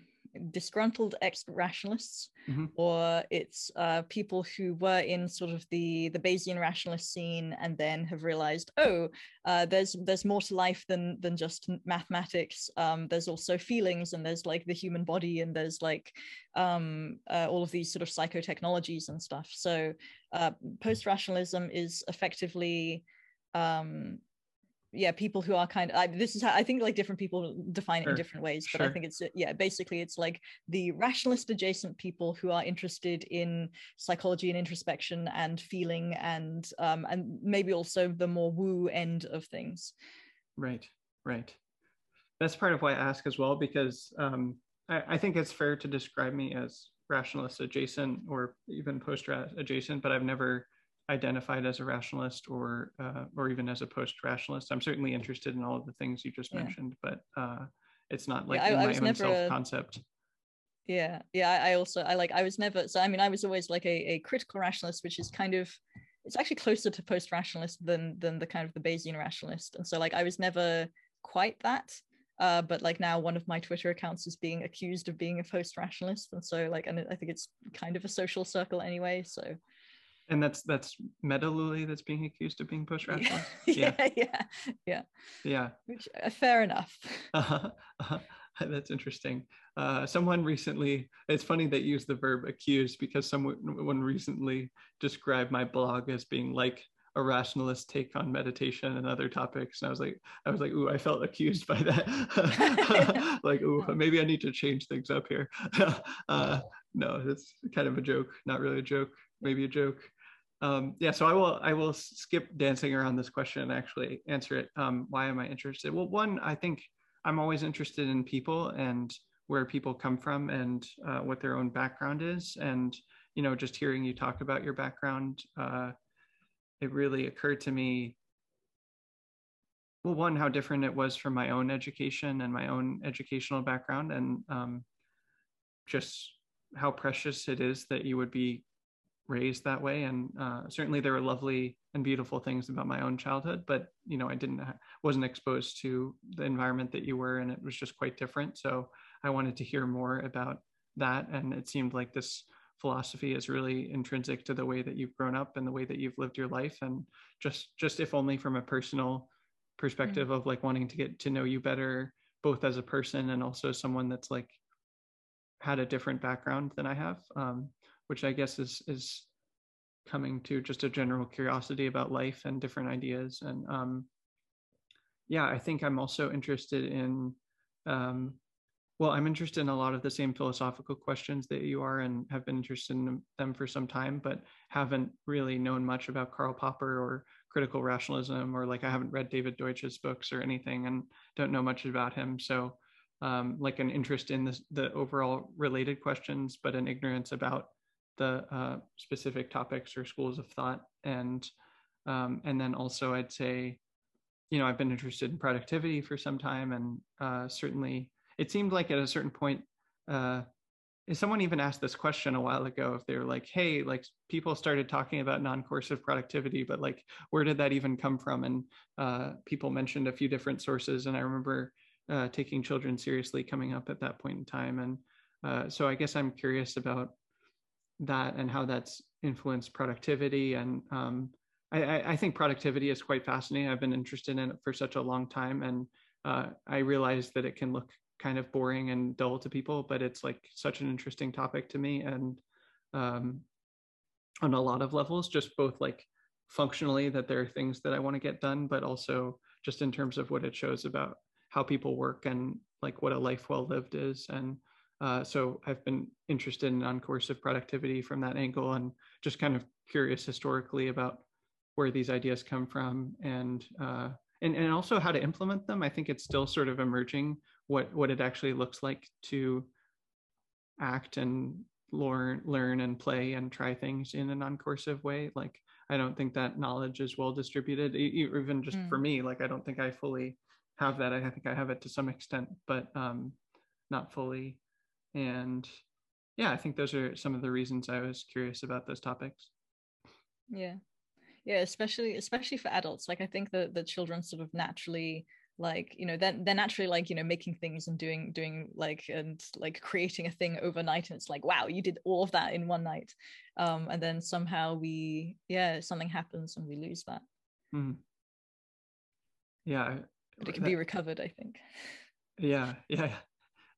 Speaker 2: disgruntled ex-rationalists mm-hmm. or it's uh, people who were in sort of the the Bayesian rationalist scene and then have realized oh uh, there's there's more to life than than just mathematics um, there's also feelings and there's like the human body and there's like um, uh, all of these sort of psychotechnologies and stuff so uh, post-rationalism is effectively um, yeah people who are kind of I, this is how i think like different people define it in different ways but sure. i think it's yeah basically it's like the rationalist adjacent people who are interested in psychology and introspection and feeling and um and maybe also the more woo end of things
Speaker 1: right right that's part of why i ask as well because um i, I think it's fair to describe me as rationalist adjacent or even post adjacent but i've never identified as a rationalist or uh, or even as a post-rationalist. I'm certainly interested in all of the things you just yeah. mentioned, but uh, it's not like yeah, I, in my I own self-concept.
Speaker 2: yeah yeah I, also i like i was never so i mean i was always like a, a critical rationalist which is kind of it's actually closer to post rationalist than than the kind of the bayesian rationalist and so like i was never quite that uh, but like now one of my twitter accounts is being accused of being a post rationalist and so like and i think it's kind of a social circle anyway so
Speaker 1: and that's that's Metalulie that's being accused of being post rationalist.
Speaker 2: Yeah, yeah, yeah, yeah.
Speaker 1: Yeah.
Speaker 2: Which, uh, fair enough.
Speaker 1: Uh-huh, uh-huh. That's interesting. Uh, someone recently, it's funny that you use the verb accused because someone recently described my blog as being like a rationalist take on meditation and other topics. And I was like, I was like, ooh, I felt accused by that. like, ooh, maybe I need to change things up here. uh, no, it's kind of a joke, not really a joke, maybe a joke. Um, yeah, so I will I will skip dancing around this question and actually answer it. Um, why am I interested? Well, one, I think I'm always interested in people and where people come from and uh, what their own background is. And, you know, just hearing you talk about your background, uh, it really occurred to me, well, one, how different it was from my own education and my own educational background, and um, just how precious it is that you would be raised that way. And uh, certainly there were lovely and beautiful things about my own childhood but you know i didn't wasn't exposed to the environment that you were and it was just quite different. So i wanted to hear more about that. And it seemed like this philosophy is really intrinsic to the way that you've grown up and the way that you've lived your life. And just just if only from a personal perspective mm-hmm. of like wanting to get to know you better both as a person and also someone that's like had a different background than i have um, which I guess is is coming to just a general curiosity about life and different ideas. And um, yeah, I think I'm also interested in, um, well, I'm interested in a lot of the same philosophical questions that you are and have been interested in them for some time, but haven't really known much about Karl Popper or critical rationalism, or like I haven't read David Deutsch's books or anything and don't know much about him. So um, like an interest in this, the overall related questions, but an ignorance about the uh, specific topics or schools of thought. And um, and then also i'd say you know i've been interested in productivity for some time and uh, certainly it seemed like at a certain point uh, someone even asked this question a while ago if they were like hey like people started talking about non-coercive productivity but like where did that even come from? And uh, people mentioned a few different sources and i remember uh, taking children seriously coming up at that point in time. And uh, so i guess i'm curious about that and how that's influenced productivity. And um, I, I, think productivity is quite fascinating. I've been interested in it for such a long time, and uh, I realize that it can look kind of boring and dull to people, but it's like such an interesting topic to me, and um, on a lot of levels, just both like functionally that there are things that I want to get done, but also just in terms of what it shows about how people work and like what a life well lived is and uh, so I've been interested in non-coercive productivity from that angle and just kind of curious historically about where these ideas come from and uh, and, and also how to implement them. I think it's still sort of emerging what what it actually looks like to act and learn learn and play and try things in a non-coercive way. Like I don't think that knowledge is well distributed, even just mm. for me. Like I don't think I fully have that. I think I have it to some extent, but um, not fully and yeah i think those are some of the reasons i was curious about those topics.
Speaker 2: Yeah. Yeah especially especially for adults like i think that the children sort of naturally like you know they're, they're naturally like you know making things and doing doing like and like creating a thing overnight and it's like wow you did all of that in one night. Um and then somehow we yeah something happens and we lose that.
Speaker 1: Mm. yeah
Speaker 2: but it can that, be recovered i think.
Speaker 1: Yeah yeah.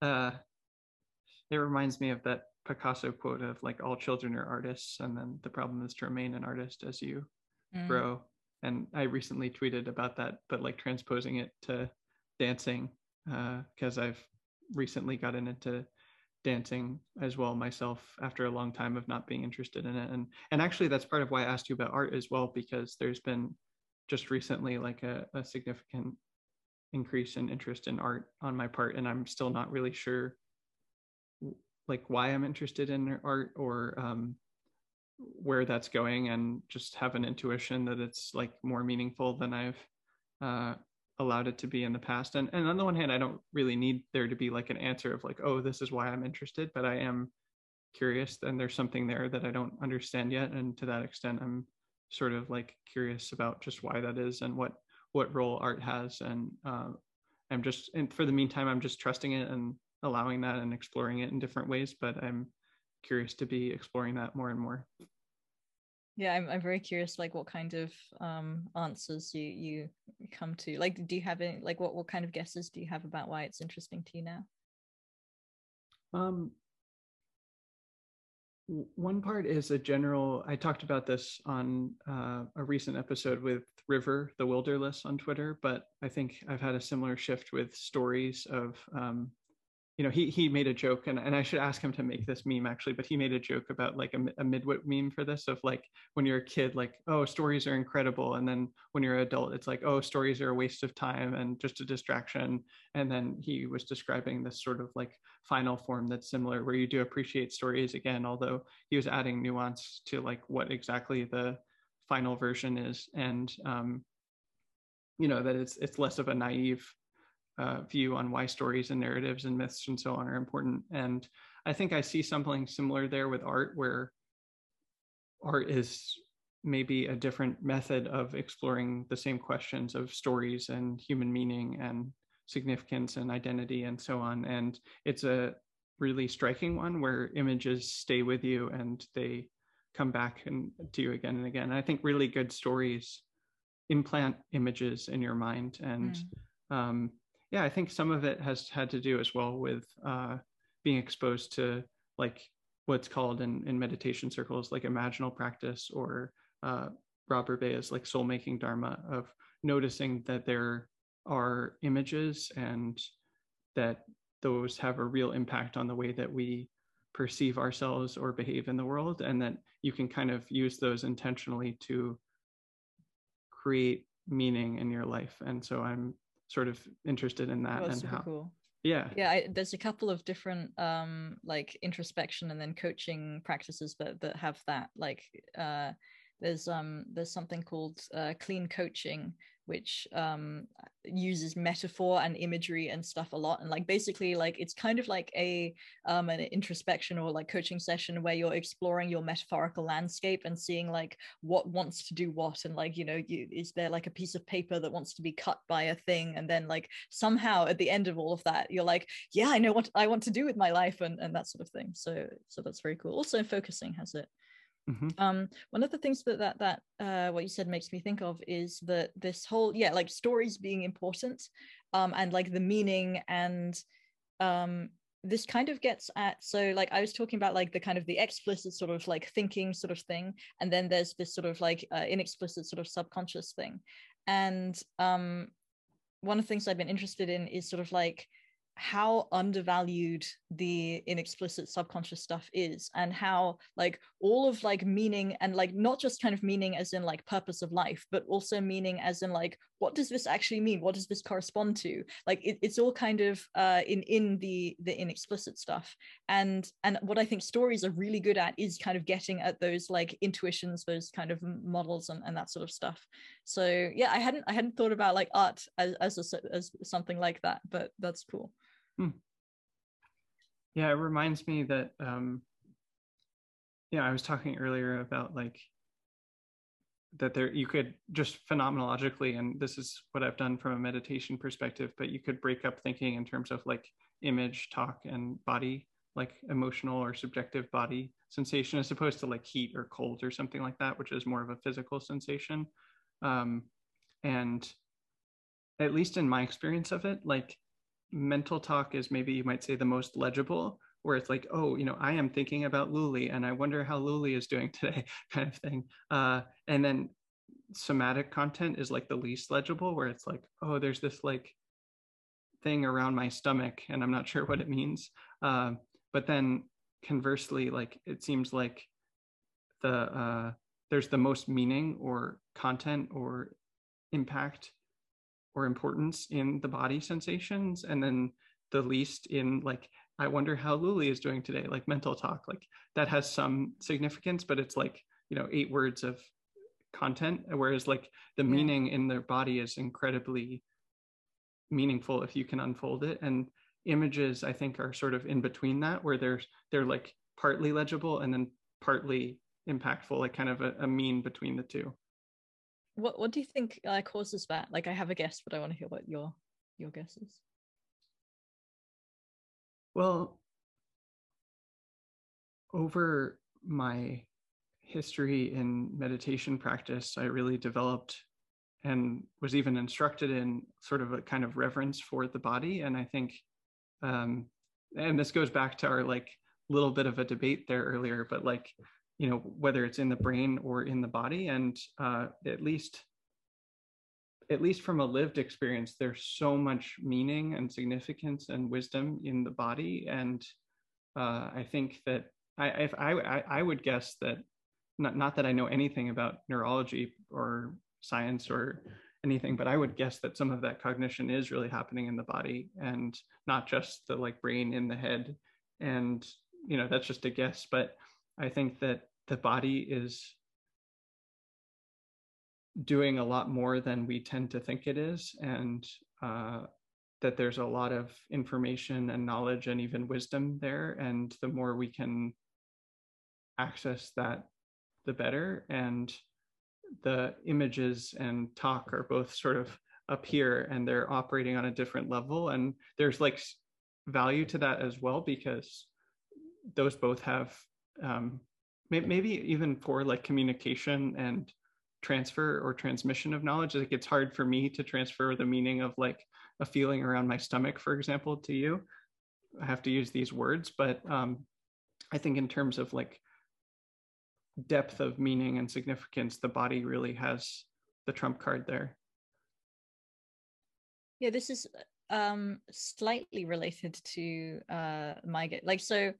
Speaker 1: Uh it reminds me of that Picasso quote of like all children are artists, and then the problem is to remain an artist as you mm. grow. And I recently tweeted about that, but like transposing it to dancing uh, because uh, I've recently gotten into dancing as well myself after a long time of not being interested in it. And and actually that's part of why I asked you about art as well because there's been just recently like a, a significant increase in interest in art on my part, and I'm still not really sure like why I'm interested in art or um, where that's going, and just have an intuition that it's like more meaningful than I've uh, allowed it to be in the past. And and on the one hand i don't really need there to be like an answer of like oh this is why i'm interested but i am curious and there's something there that i don't understand yet. And to that extent i'm sort of like curious about just why that is and what what role art has. And uh, i'm just and for the meantime i'm just trusting it and allowing that and exploring it in different ways but i'm curious to be exploring that more and more.
Speaker 2: Yeah i'm, I'm very curious like what kind of um answers you you come to. Like do you have any like what what kind of guesses do you have about why it's interesting to you now?
Speaker 1: Um one part is a general i talked about this on uh, a recent episode with river the wilderless on twitter but i think i've had a similar shift with stories of um, you know, he he made a joke, and, and I should ask him to make this meme actually, but he made a joke about like a, a midwit meme for this of like when you're a kid, like, oh, stories are incredible. And then when you're an adult, it's like, oh, stories are a waste of time and just a distraction. And then he was describing this sort of like final form that's similar, where you do appreciate stories again, although he was adding nuance to like what exactly the final version is. And um, you know, that it's it's less of a naive uh, view on why stories and narratives and myths and so on are important. And I think I see something similar there with art, where art is maybe a different method of exploring the same questions of stories and human meaning and significance and identity and so on. And it's a really striking one where images stay with you and they come back and to you again and again. And I think really good stories implant images in your mind and mm. um, yeah, I think some of it has had to do as well with uh, being exposed to like what's called in, in meditation circles like imaginal practice or uh, Rob Burbea's like soul making dharma of noticing that there are images and that those have a real impact on the way that we perceive ourselves or behave in the world and that you can kind of use those intentionally to create meaning in your life. And so i'm sort of interested in that
Speaker 2: oh,
Speaker 1: and
Speaker 2: how
Speaker 1: cool.
Speaker 2: yeah yeah I, there's a couple of different um like introspection and then coaching practices that that have that like uh there's um there's something called uh, clean coaching which um, uses metaphor and imagery and stuff a lot. And like basically like it's kind of like a um, an introspection or like coaching session where you're exploring your metaphorical landscape and seeing like what wants to do what. And like you know you is there like a piece of paper that wants to be cut by a thing? And then like somehow at the end of all of that you're like yeah i know what i want to do with my life and and that sort of thing. So so that's very cool. Also focusing has it Mm-hmm. Um, one of the things that that that uh, what you said makes me think of is that this whole yeah like stories being important, um, and like the meaning and um, this kind of gets at so like I was talking about like the kind of the explicit sort of like thinking sort of thing, and then there's this sort of like uh, inexplicit sort of subconscious thing, and um, one of the things I've been interested in is sort of like how undervalued the inexplicit subconscious stuff is and how like all of like meaning and like not just kind of meaning as in like purpose of life but also meaning as in like what does this actually mean? What does this correspond to? Like it, it's all kind of uh in in the the inexplicit stuff. And and what i think stories are really good at is kind of getting at those like intuitions those kind of models and, and that sort of stuff. So yeah i hadn't i hadn't thought about like art as as, a, as something like that but that's cool Hmm.
Speaker 1: Yeah, it reminds me that um yeah, I was talking earlier about like that there you could just phenomenologically and this is what I've done from a meditation perspective, but you could break up thinking in terms of like image, talk and body, like emotional or subjective body sensation as opposed to like heat or cold or something like that, which is more of a physical sensation. Um and at least in my experience of it, like mental talk is maybe you might say the most legible where it's like oh you know i am thinking about Lulie and i wonder how Lulie is doing today kind of thing. Uh, and then somatic content is like the least legible where it's like oh there's this like thing around my stomach and i'm not sure what it means. Uh, but then conversely like it seems like the uh, there's the most meaning or content or impact or importance in the body sensations and then the least in like i wonder how Lulie is doing today like mental talk like that has some significance but it's like you know eight words of content whereas like the meaning in their body is incredibly meaningful if you can unfold it and images i think are sort of in between that where they're they're like partly legible and then partly impactful like kind of a, a mean between the two
Speaker 2: what what do you think uh, causes that? Like i have a guess but i want to hear what your your guess is.
Speaker 1: Well over my history in meditation practice i really developed and was even instructed in sort of a kind of reverence for the body and i think um and this goes back to our like little bit of a debate there earlier but like you know whether it's in the brain or in the body. And uh at least at least from a lived experience there's so much meaning and significance and wisdom in the body. And uh i think that i if i i, would guess that not, not that i know anything about neurology or science or anything but i would guess that some of that cognition is really happening in the body and not just the like brain in the head. And you know that's just a guess but i think that the body is doing a lot more than we tend to think it is and uh, that there's a lot of information and knowledge and even wisdom there and the more we can access that the better. And the images and talk are both sort of up here and they're operating on a different level. And there's like value to that as well because those both have um, maybe even for like communication and transfer or transmission of knowledge like it's hard for me to transfer the meaning of like a feeling around my stomach for example to you i have to use these words but um, i think in terms of like depth of meaning and significance, the body really has the trump card there.
Speaker 2: Yeah, this is um slightly related to uh my like so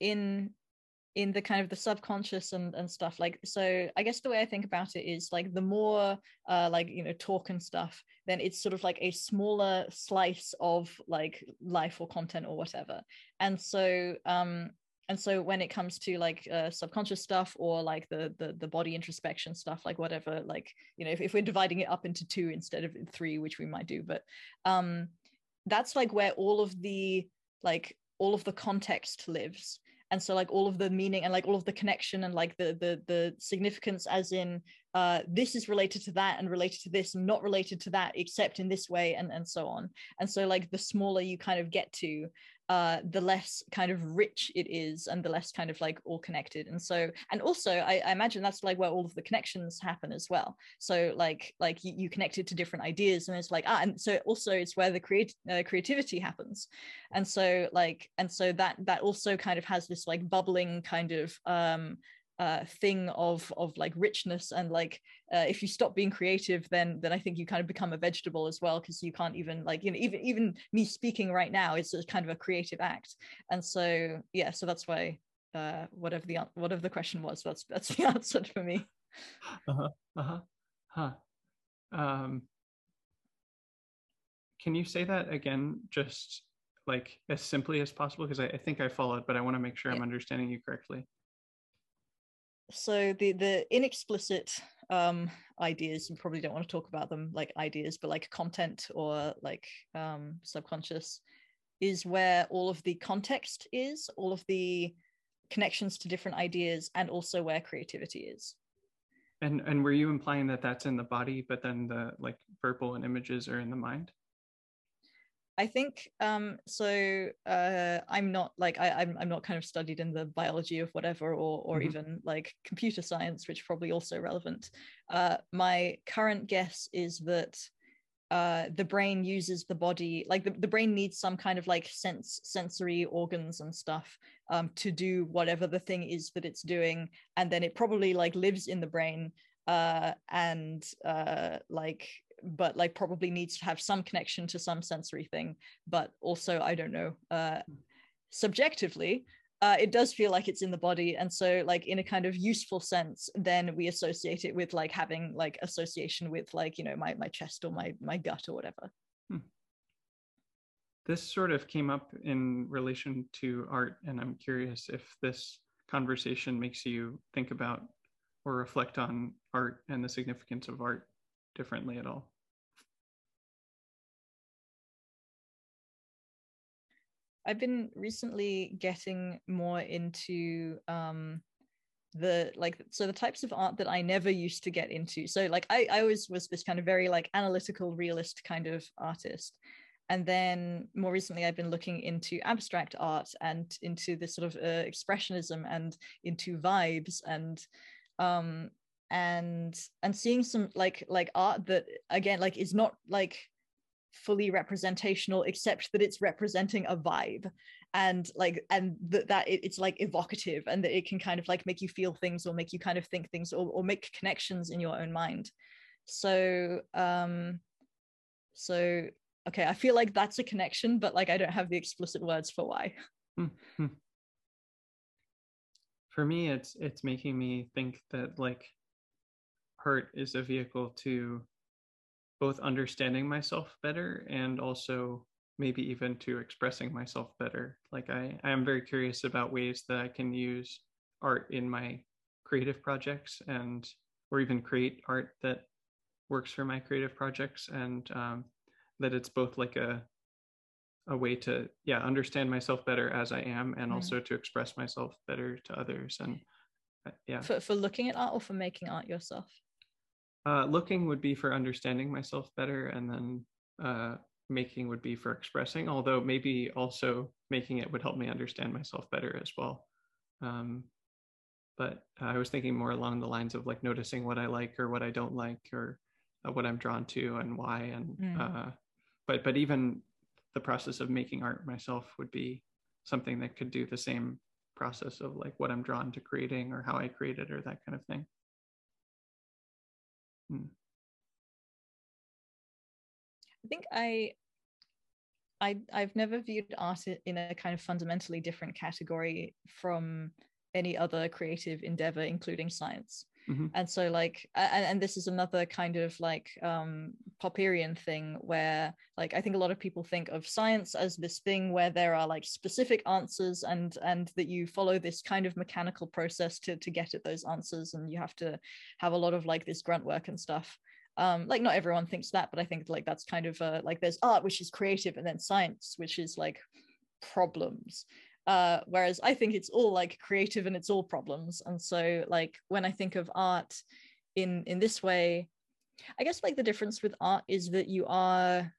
Speaker 2: in in the kind of the subconscious and and stuff like so i guess the way i think about it is like the more uh like you know talk and stuff then it's sort of like a smaller slice of like life or content or whatever. And so um and so when it comes to like uh, subconscious stuff or like the, the the body introspection stuff like whatever like you know if, if we're dividing it up into two instead of three which we might do but um that's like where all of the like all of the context lives and so like all of the meaning and like all of the connection and like the the the significance as in uh this is related to that and related to this and not related to that except in this way and and so on. And so like the smaller you kind of get to uh, the less kind of rich it is and the less kind of like all connected. And so and also I, I imagine that's like where all of the connections happen as well. So like like you, you connected to different ideas and it's like ah and so also it's where the create uh, creativity happens. And so like and so that that also kind of has this like bubbling kind of um uh, thing of of like richness and like uh, if you stop being creative then then i think you kind of become a vegetable as well because you can't even like you know even even me speaking right now is a kind of a creative act. And so yeah so that's why uh whatever the whatever the question was that's that's the answer for me.
Speaker 1: Uh-huh uh-huh huh. Um can you say that again just like as simply as possible? Because I, I, think i followed but i want to make sure yeah. i'm understanding you correctly
Speaker 2: so the the inexplicit um ideas you probably don't want to talk about them like ideas but like content or like um subconscious is where all of the context is all of the connections to different ideas and also where creativity is.
Speaker 1: And and were you implying that that's in the body but then the like verbal and images are in the mind
Speaker 2: I think um, so. Uh, I'm not like I, am I'm, I'm not kind of studied in the biology of whatever, or or mm-hmm. even like computer science, which probably also relevant. Uh, my current guess is that uh, the brain uses the body like the, the brain needs some kind of like sense sensory organs and stuff um, to do whatever the thing is that it's doing, and then it probably like lives in the brain uh, and uh, like but like probably needs to have some connection to some sensory thing but also i don't know uh subjectively uh, it does feel like it's in the body and so like in a kind of useful sense then we associate it with like having like association with like you know my my chest or my my gut or whatever hmm.
Speaker 1: this sort of came up in relation to art and i'm curious if this conversation makes you think about or reflect on art and the significance of art differently at all?
Speaker 2: I've been recently getting more into um the like so the types of art that I never used to get into. So like I, I always was this kind of very like analytical realist kind of artist. And then more recently I've been looking into abstract art and into this sort of uh, expressionism and into vibes and um and and seeing some like like art that again like is not like fully representational except that it's representing a vibe. And like and th- that it, it's like evocative and that it can kind of like make you feel things or make you kind of think things or, or make connections in your own mind. So um so okay i feel like that's a connection but like i don't have the explicit words for why. Mm-hmm.
Speaker 1: for me it's it's making me think that like art is a vehicle to both understanding myself better and also maybe even to expressing myself better. Like I, I am very curious about ways that I can use art in my creative projects and or even create art that works for my creative projects and um, that it's both like a a way to yeah understand myself better as I am and mm. also to express myself better to others and uh, yeah
Speaker 2: for, for looking at art or for making art yourself
Speaker 1: uh, looking would be for understanding myself better, and then uh, making would be for expressing. Although maybe also making it would help me understand myself better as well. Um, but I was thinking more along the lines of like noticing what I like or what I don't like, or uh, what I'm drawn to and why. And mm. but but even the process of making art myself would be something that could do the same process of like what I'm drawn to creating or how I create it or that kind of thing.
Speaker 2: Hmm. I think I I I've never viewed art in a kind of fundamentally different category from any other creative endeavor, including science. Mm-hmm. And so, like, and, and, this is another kind of like um, Popperian thing where, like, I think a lot of people think of science as this thing where there are like specific answers, and and that you follow this kind of mechanical process to to get at those answers, and you have to have a lot of like this grunt work and stuff. Um, like, not everyone thinks that, but I think like that's kind of uh, like there's art which is creative, and then science which is like problems uh, whereas I think it's all like creative and it's all problems. And so like when I think of art in in this way, I guess like the difference with art is that you are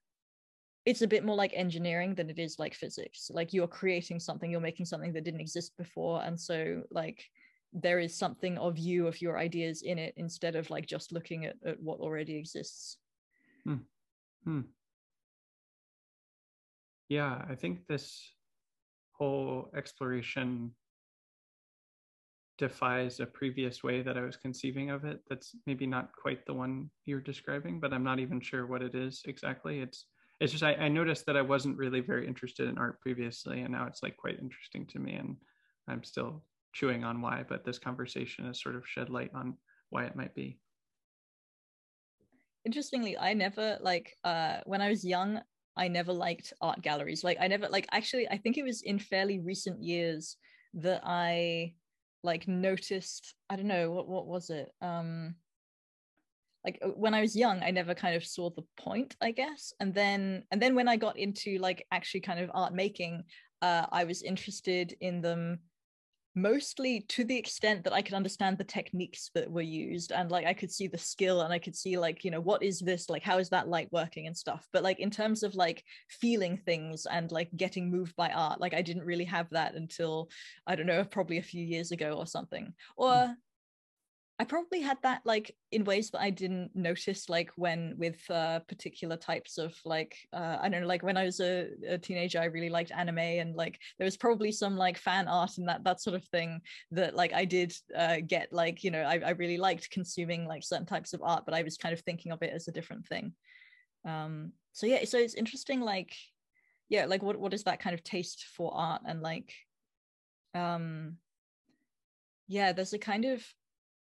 Speaker 2: it's a bit more like engineering than it is like physics. Like you're creating something, you're making something that didn't exist before. And so like there is something of you, of your ideas in it, instead of like just looking at, at what already exists. Hmm. Hmm.
Speaker 1: Yeah, I think this whole exploration defies a previous way that I was conceiving of it. That's maybe not quite the one you're describing, but I'm not even sure what it is exactly. It's it's just I, I noticed that I wasn't really very interested in art previously, and now it's like quite interesting to me, and I'm still chewing on why. But this conversation has sort of shed light on why it might be.
Speaker 2: Interestingly, I never like uh, when I was young, I never liked art galleries. Like I never like actually I think it was in fairly recent years that I like noticed I don't know what what was it um like uh, when I was young I never kind of saw the point I guess and then and then when I got into like actually kind of art making uh I was interested in them mostly to the extent that I could understand the techniques that were used and like I could see the skill and I could see like you know what is this? Like how is that light working and stuff? But like in terms of like feeling things and like getting moved by art like I didn't really have that until I don't know probably a few years ago or something. Or mm. I probably had that like in ways that I didn't notice, like when with uh, particular types of like uh, I don't know, like when I was a, a, teenager, I really liked anime, and like there was probably some like fan art and that that sort of thing that like I did uh, get like you know I, I really liked consuming like certain types of art, but I was kind of thinking of it as a different thing. Um, so yeah, so it's interesting, like yeah, like what what is that kind of taste for art and like um yeah, there's a kind of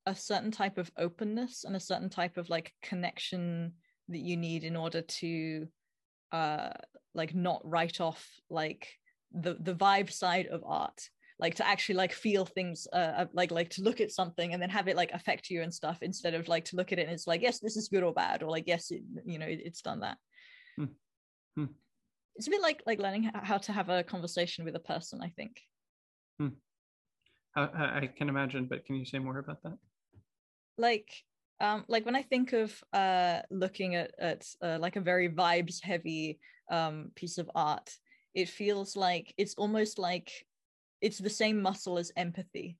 Speaker 2: a certain type of openness and a certain type of like connection that you need in order to uh like not write off like the the vibe side of art like to actually like feel things uh, uh like like to look at something and then have it like affect you and stuff instead of like to look at it and it's like yes this is good or bad or like yes it, you know it, it's done that hmm.
Speaker 1: Hmm.
Speaker 2: it's a bit like like learning how to have a conversation with a person i think
Speaker 1: hmm. I, I can imagine but can you say more about that
Speaker 2: like um like when i think of uh looking at at uh, like a very vibes heavy um piece of art it feels like it's almost like it's the same muscle as empathy.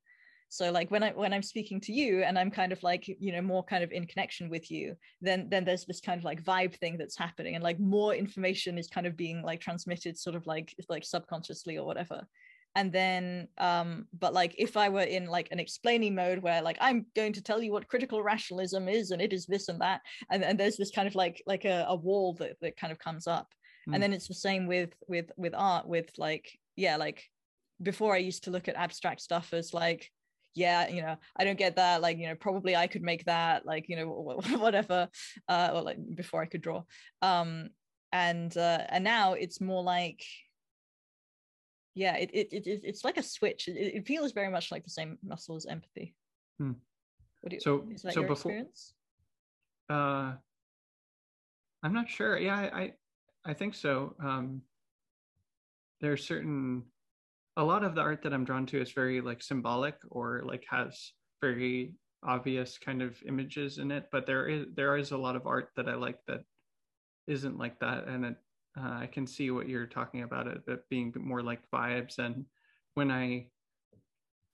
Speaker 2: So like when i when i'm speaking to you and i'm kind of like you know more kind of in connection with you then then there's this kind of like vibe thing that's happening and like more information is kind of being like transmitted sort of like like subconsciously or whatever and then um but like if i were in like an explaining mode where like i'm going to tell you what critical rationalism is and it is this and that and, and there's this kind of like like a, a wall that, that kind of comes up mm. and then it's the same with with with art with like yeah like before i used to look at abstract stuff as like yeah you know i don't get that like you know probably i could make that like you know whatever uh or like before i could draw um and uh and now it's more like yeah it, it, it it's like a switch it, it feels very much like the same muscle as empathy
Speaker 1: hmm. you, so so before experience? uh i'm not sure yeah I, I i think so um there's certain a lot of the art that I'm drawn to is very like symbolic or like has very obvious kind of images in it. But there is there is a lot of art that I like that isn't like that, and it, uh, I can see what you're talking about it, it being more like vibes. And when I,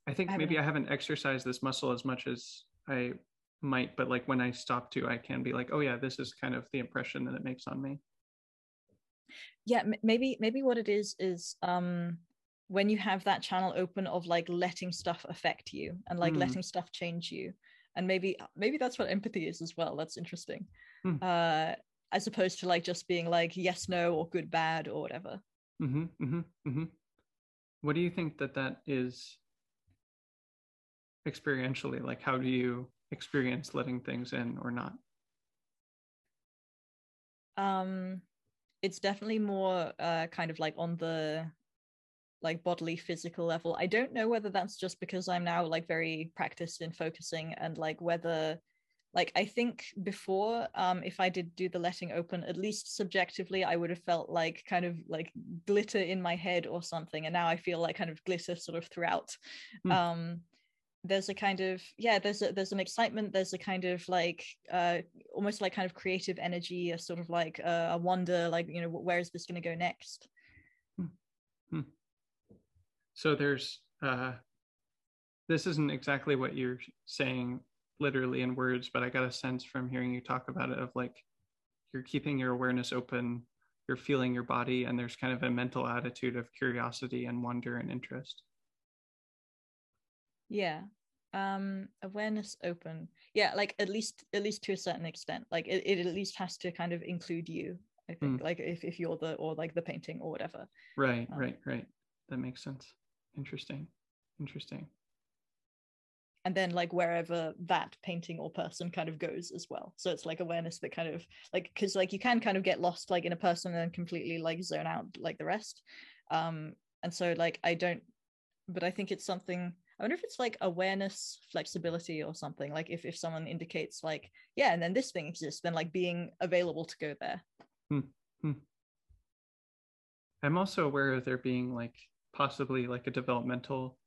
Speaker 1: I think I maybe I haven't exercised this muscle as much as I might, but like when I stop to, I can be like, oh yeah, this is kind of the impression that it makes on me.
Speaker 2: Yeah, maybe maybe what it is is um when you have that channel open of like letting stuff affect you and like mm. letting stuff change you and maybe maybe that's what empathy is as well that's interesting mm. uh as opposed to like just being like yes no or good bad or whatever.
Speaker 1: Mm-hmm, mm-hmm, mm-hmm. what do you think that that is experientially? Like how do you experience letting things in or not?
Speaker 2: Um it's definitely more uh kind of like on the like bodily physical level. I don't know whether that's just because i'm now like very practiced in focusing and like whether like i think before um if i did do the letting open at least subjectively i would have felt like kind of like glitter in my head or something and now i feel like kind of glitter sort of throughout mm. um there's a kind of yeah there's a there's an excitement there's a kind of like uh almost like kind of creative energy a sort of like uh, a wonder like you know where is this going to go next
Speaker 1: hmm. Hmm. So there's uh, this isn't exactly what you're saying literally in words, but I got a sense from hearing you talk about it of like you're keeping your awareness open, you're feeling your body, and there's kind of a mental attitude of curiosity and wonder and interest.
Speaker 2: Yeah. Um awareness open. Yeah, like at least at least to a certain extent. Like it, it at least has to kind of include you, I think. Mm. Like if, if you're the or like the painting or whatever.
Speaker 1: Right, um, right, right. That makes sense. Interesting. Interesting.
Speaker 2: And then like wherever that painting or person kind of goes as well. So it's like awareness that kind of like because like you can kind of get lost like in a person and completely like zone out like the rest. Um and so like I don't but I think it's something I wonder if it's like awareness, flexibility, or something. Like if if someone indicates like, yeah, and then this thing exists, then like being available to go there. Hmm. Hmm.
Speaker 1: I'm also aware of there being like possibly like a developmental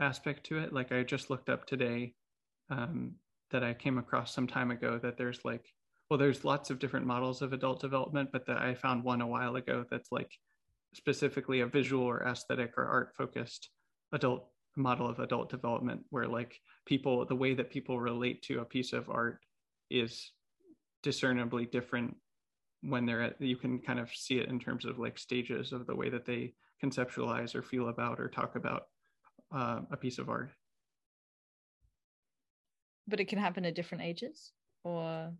Speaker 1: aspect to it. Like I just looked up today um, that I came across some time ago that there's like, well, there's lots of different models of adult development, but that I found one a while ago that's like specifically a visual or aesthetic or art focused adult model of adult development where like people the way that people relate to a piece of art is discernibly different when they're at you can kind of see it in terms of like stages of the way that they conceptualize or feel about or talk about uh, a piece of art.
Speaker 2: But it can happen at different ages or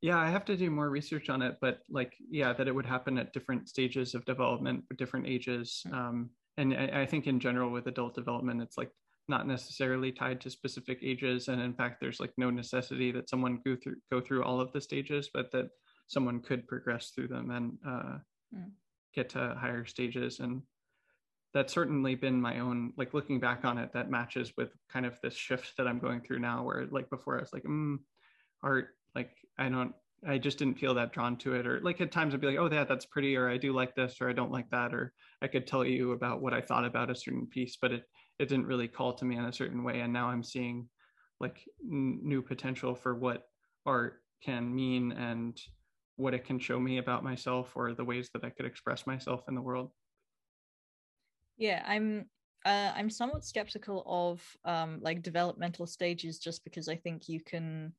Speaker 1: yeah i have to do more research on it but like yeah that it would happen at different stages of development different ages mm. um, and I, I, think in general with adult development it's like not necessarily tied to specific ages and in fact there's like no necessity that someone go through go through all of the stages but that someone could progress through them and uh, mm. get to higher stages and that's certainly been my own like looking back on it that matches with kind of this shift that i'm going through now where like before i was like mm, art like i don't I just didn't feel that drawn to it. Or like at times I'd be like, oh, that that's pretty, or I do like this, or I don't like that, or I could tell you about what I thought about a certain piece, but it it didn't really call to me in a certain way. And now I'm seeing like n- new potential for what art can mean and what it can show me about myself or the ways that I could express myself in the world.
Speaker 2: Yeah, I'm uh, I'm somewhat skeptical of um, like developmental stages just because I think you can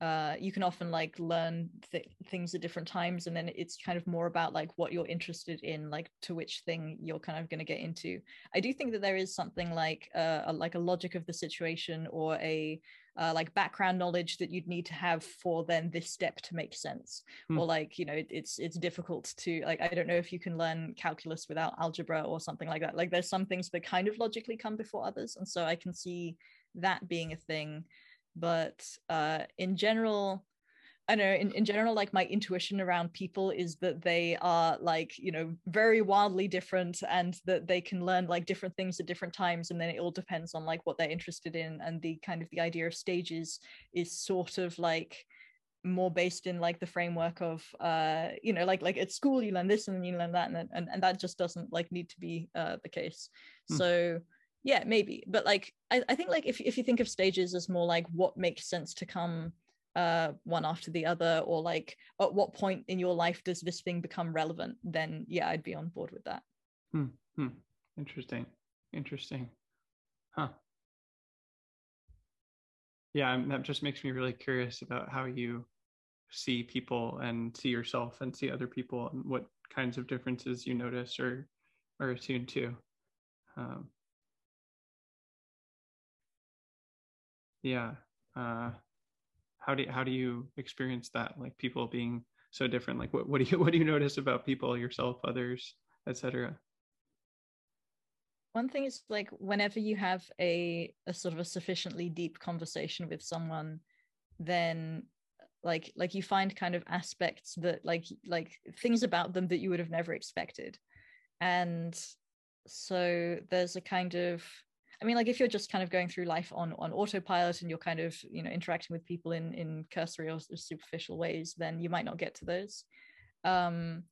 Speaker 2: uh, you can often like learn th- things at different times and then it's kind of more about like what you're interested in like to which thing you're kind of going to get into. I do think that there is something like uh, a, like a logic of the situation or a uh, like background knowledge that you'd need to have for then this step to make sense. Hmm. or like you know it, it's it's difficult to like i don't know if you can learn calculus without algebra or something like that. Like there's some things that kind of logically come before others and so i can see that being a thing. But uh, in general I know in, in general, like my intuition around people is that they are like, you know, very wildly different and that they can learn like different things at different times. And then it all depends on like what they're interested in. And the kind of the idea of stages is sort of like more based in like the framework of uh you know like like at school you learn this and then you learn that and and, and that just doesn't like need to be uh the case hmm. so yeah maybe but like I, I think like if, if you think of stages as more like what makes sense to come uh one after the other or like at what point in your life does this thing become relevant then yeah i'd be on board with that
Speaker 1: hmm. Hmm. interesting interesting huh yeah that just makes me really curious about how you see people and see yourself and see other people and what kinds of differences you notice or are attuned to um, yeah uh how do you, how do you experience that? Like people being so different like what, what do you what do you notice about people yourself others etc
Speaker 2: one thing is like whenever you have a, a sort of a sufficiently deep conversation with someone then like like you find kind of aspects that like like things about them that you would have never expected. And so there's a kind of I mean, like if you're just kind of going through life on on autopilot and you're kind of you know interacting with people in in cursory or superficial ways, then you might not get to those. Um,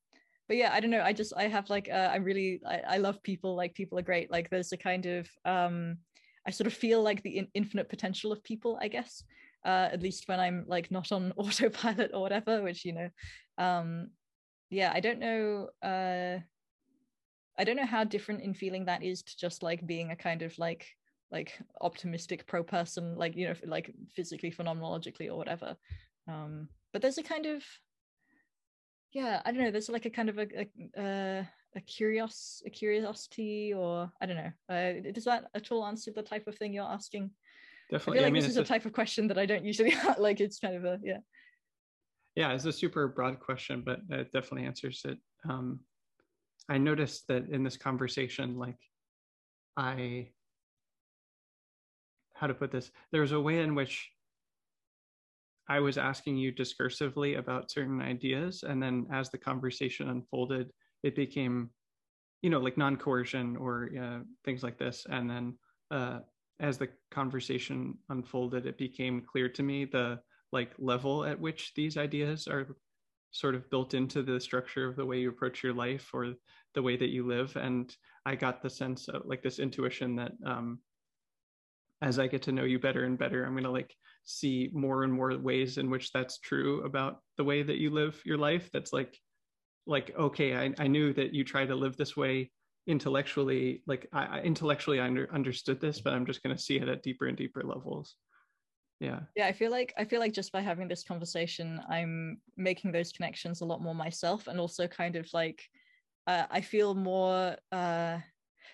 Speaker 2: but yeah, I don't know. I just I have like uh, I really I, I love people. Like people are great. Like there's a kind of um, I sort of feel like the in- infinite potential of people. I guess uh, at least when I'm like not on autopilot or whatever. Which you know, um, yeah, I don't know. Uh, I don't know how different in feeling that is to just like being a kind of like like optimistic pro person, like you know, like physically, phenomenologically, or whatever. Um, but there's a kind of yeah, I don't know. There's like a kind of a a, uh, a curious a curiosity, or I don't know. Uh, does that at all answer the type of thing you're asking?
Speaker 1: Definitely.
Speaker 2: I feel like I mean, this is a type of question that I don't usually like. It's kind of a yeah.
Speaker 1: Yeah, it's a super broad question, but it definitely answers it. Um, I noticed that in this conversation, like I, how to put this, there was a way in which I was asking you discursively about certain ideas. And then as the conversation unfolded, it became, you know, like non coercion or uh, things like this. And then uh, as the conversation unfolded, it became clear to me the like level at which these ideas are sort of built into the structure of the way you approach your life or the way that you live. And i got the sense of like this intuition that um as i get to know you better and better i'm going to like see more and more ways in which that's true about the way that you live your life. That's like like okay i, I knew that you try to live this way intellectually. Like i, I intellectually i under, understood this but i'm just going to see it at deeper and deeper levels yeah.
Speaker 2: Yeah i feel like i feel like just by having this conversation i'm making those connections a lot more myself and also kind of like uh, i feel more uh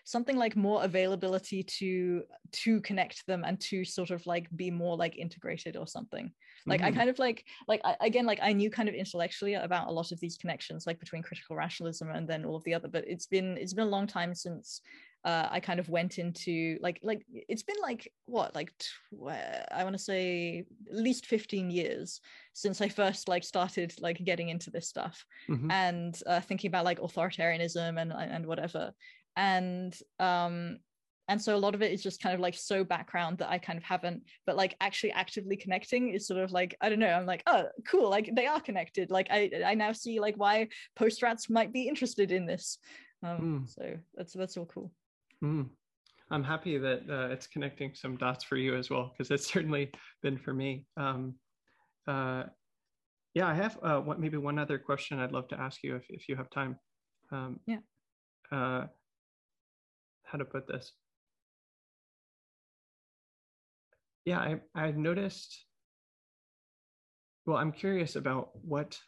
Speaker 2: something like more availability to to connect them and to sort of like be more like integrated or something like mm-hmm. i kind of like like I, again like i knew kind of intellectually about a lot of these connections like between critical rationalism and then all of the other but it's been it's been a long time since uh, I kind of went into like like it's been like what like tw- I want to say at least 15 years since I first like started like getting into this stuff mm-hmm. and uh, thinking about like authoritarianism and and whatever and um and so a lot of it is just kind of like so background that i kind of haven't but like actually actively connecting is sort of like i don't know i'm like oh cool like they are connected like i i now see like why post rats might be interested in this. Um mm. so that's that's all cool.
Speaker 1: Mm. i'm happy that uh, it's connecting some dots for you as well because it's certainly been for me. Um uh yeah i have uh what maybe one other question i'd love to ask you if, if you have time.
Speaker 2: Um yeah.
Speaker 1: uh how to put this yeah, I, I've noticed. Well, I'm curious about what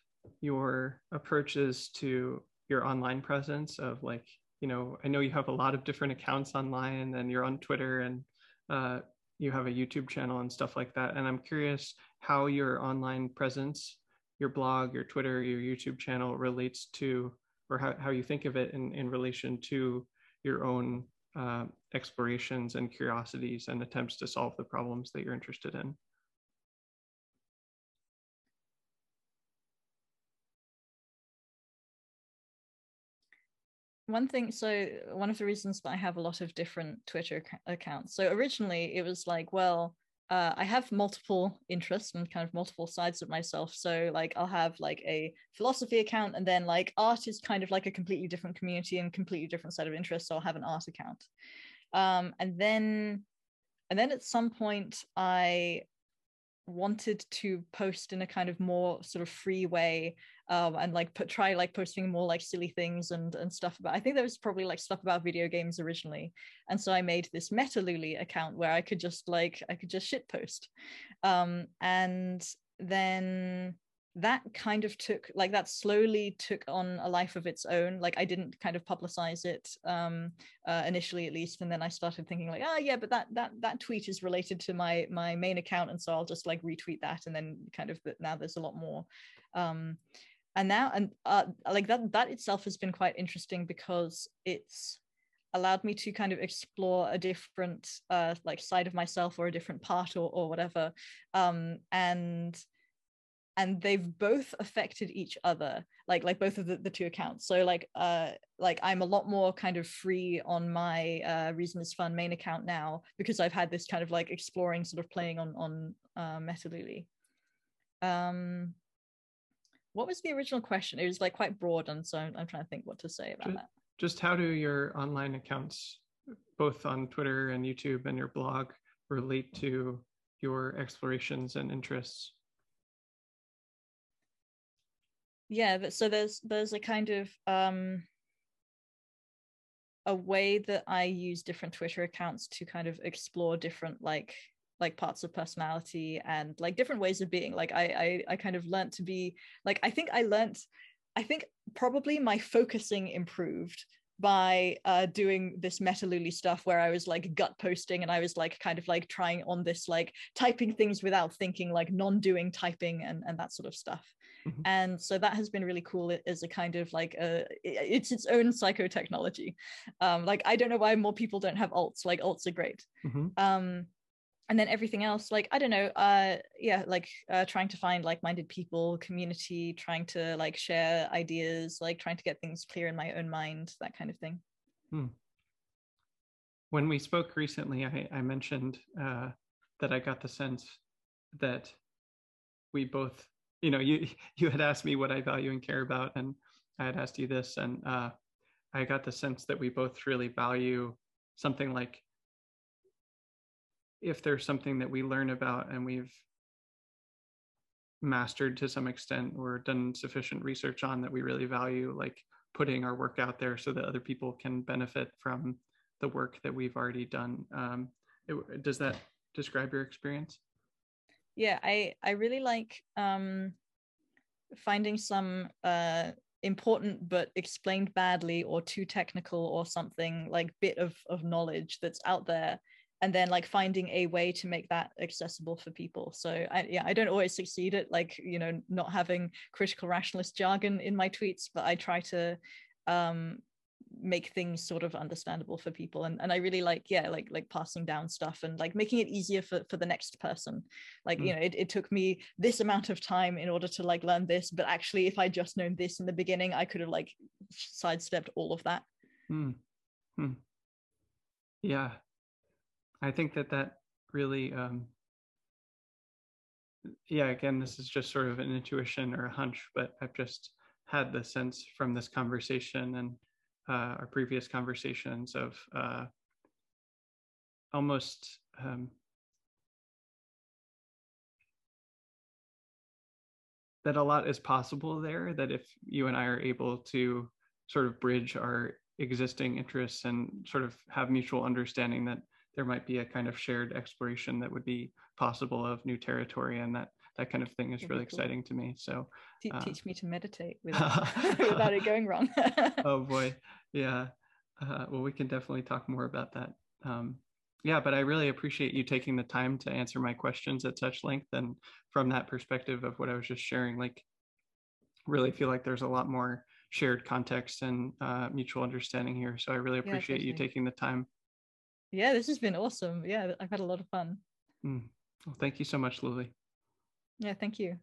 Speaker 1: your approach is to your online presence of like, you know, I know you have a lot of different accounts online and you're on Twitter and uh, you have a YouTube channel and stuff like that. And I'm curious how your online presence, your blog, your Twitter, your YouTube channel relates to, or how, how you think of it in, in relation to your own uh, explorations and curiosities and attempts to solve the problems that you're interested in.
Speaker 2: One thing, so one of the reasons that I have a lot of different Twitter accounts. So originally it was like, well, uh, I have multiple interests and kind of multiple sides of myself. So like I'll have like a philosophy account, and then like art is kind of like a completely different community and completely different set of interests. So I'll have an art account, um, and then and then at some point I wanted to post in a kind of more sort of free way um, and like put try like posting more like silly things and and stuff about i think there was probably like stuff about video games originally. And so i made this meta Metalulie account where i could just like i could just shit post. Um, and then that kind of took like that slowly took on a life of its own like i didn't kind of publicize it um uh, initially at least and then i started thinking like oh yeah but that that that tweet is related to my my main account and so i'll just like retweet that and then kind of now there's a lot more um and now and uh like that that itself has been quite interesting because it's allowed me to kind of explore a different uh like side of myself or a different part or or whatever um and and they've both affected each other like like both of the, the two accounts. So like uh like i'm a lot more kind of free on my uh reason is fun main account now because i've had this kind of like exploring sort of playing on on uh Metalulie um what was the original question? It was like quite broad and so i'm, I'm trying to think what to say about
Speaker 1: just,
Speaker 2: that.
Speaker 1: just how do your online accounts both on twitter and youtube and your blog relate to your explorations and interests
Speaker 2: yeah but so there's there's a kind of um a way that i use different twitter accounts to kind of explore different like like parts of personality and like different ways of being like i i, I kind of learned to be like i think i learned i think probably my focusing improved by uh, doing this Metalulie stuff where I was like gut posting and I was like kind of like trying on this like typing things without thinking, like non-doing typing and, and that sort of stuff. Mm-hmm. And so that has been really cool as a kind of like a it's its own psychotechnology. Um, like I don't know why more people don't have alts. Like alts are great. Mm-hmm. Um, and then everything else like i don't know uh yeah like uh trying to find like-minded people community trying to like share ideas like trying to get things clear in my own mind that kind of thing hmm.
Speaker 1: when we spoke recently i, I mentioned uh, that i got the sense that we both you know you you had asked me what i value and care about and i had asked you this and uh, i got the sense that we both really value something like if there's something that we learn about and we've mastered to some extent or done sufficient research on that we really value like putting our work out there so that other people can benefit from the work that we've already done um, it, does that describe your experience
Speaker 2: yeah i i really like um finding some uh important but explained badly or too technical or something like bit of of knowledge that's out there and then like finding a way to make that accessible for people. So I, yeah i don't always succeed at like you know not having critical rationalist jargon in my tweets but i try to um make things sort of understandable for people and, and i really like yeah like like passing down stuff and like making it easier for for the next person like mm. you know it, it took me this amount of time in order to like learn this but actually if i just known this in the beginning i could have like sidestepped all of that
Speaker 1: mm. Mm. yeah I think that that really, um, yeah, again, this is just sort of an intuition or a hunch, but I've just had the sense from this conversation and uh, our previous conversations of uh, almost um, that a lot is possible there that if you and i are able to sort of bridge our existing interests and sort of have mutual understanding that there might be a kind of shared exploration that would be possible of new territory and that that kind of thing is really cool. exciting to me so
Speaker 2: uh, teach me to meditate without, without it going wrong.
Speaker 1: Oh boy. Yeah. Uh, well we can definitely talk more about that. Um, yeah but i really appreciate you taking the time to answer my questions at such length and from that perspective of what i was just sharing like really feel like there's a lot more shared context and uh, mutual understanding here so i really appreciate yeah, you taking the time.
Speaker 2: Yeah this has been awesome. Yeah i've had a lot of fun.
Speaker 1: Mm. well, thank you so much Lulie
Speaker 2: yeah thank you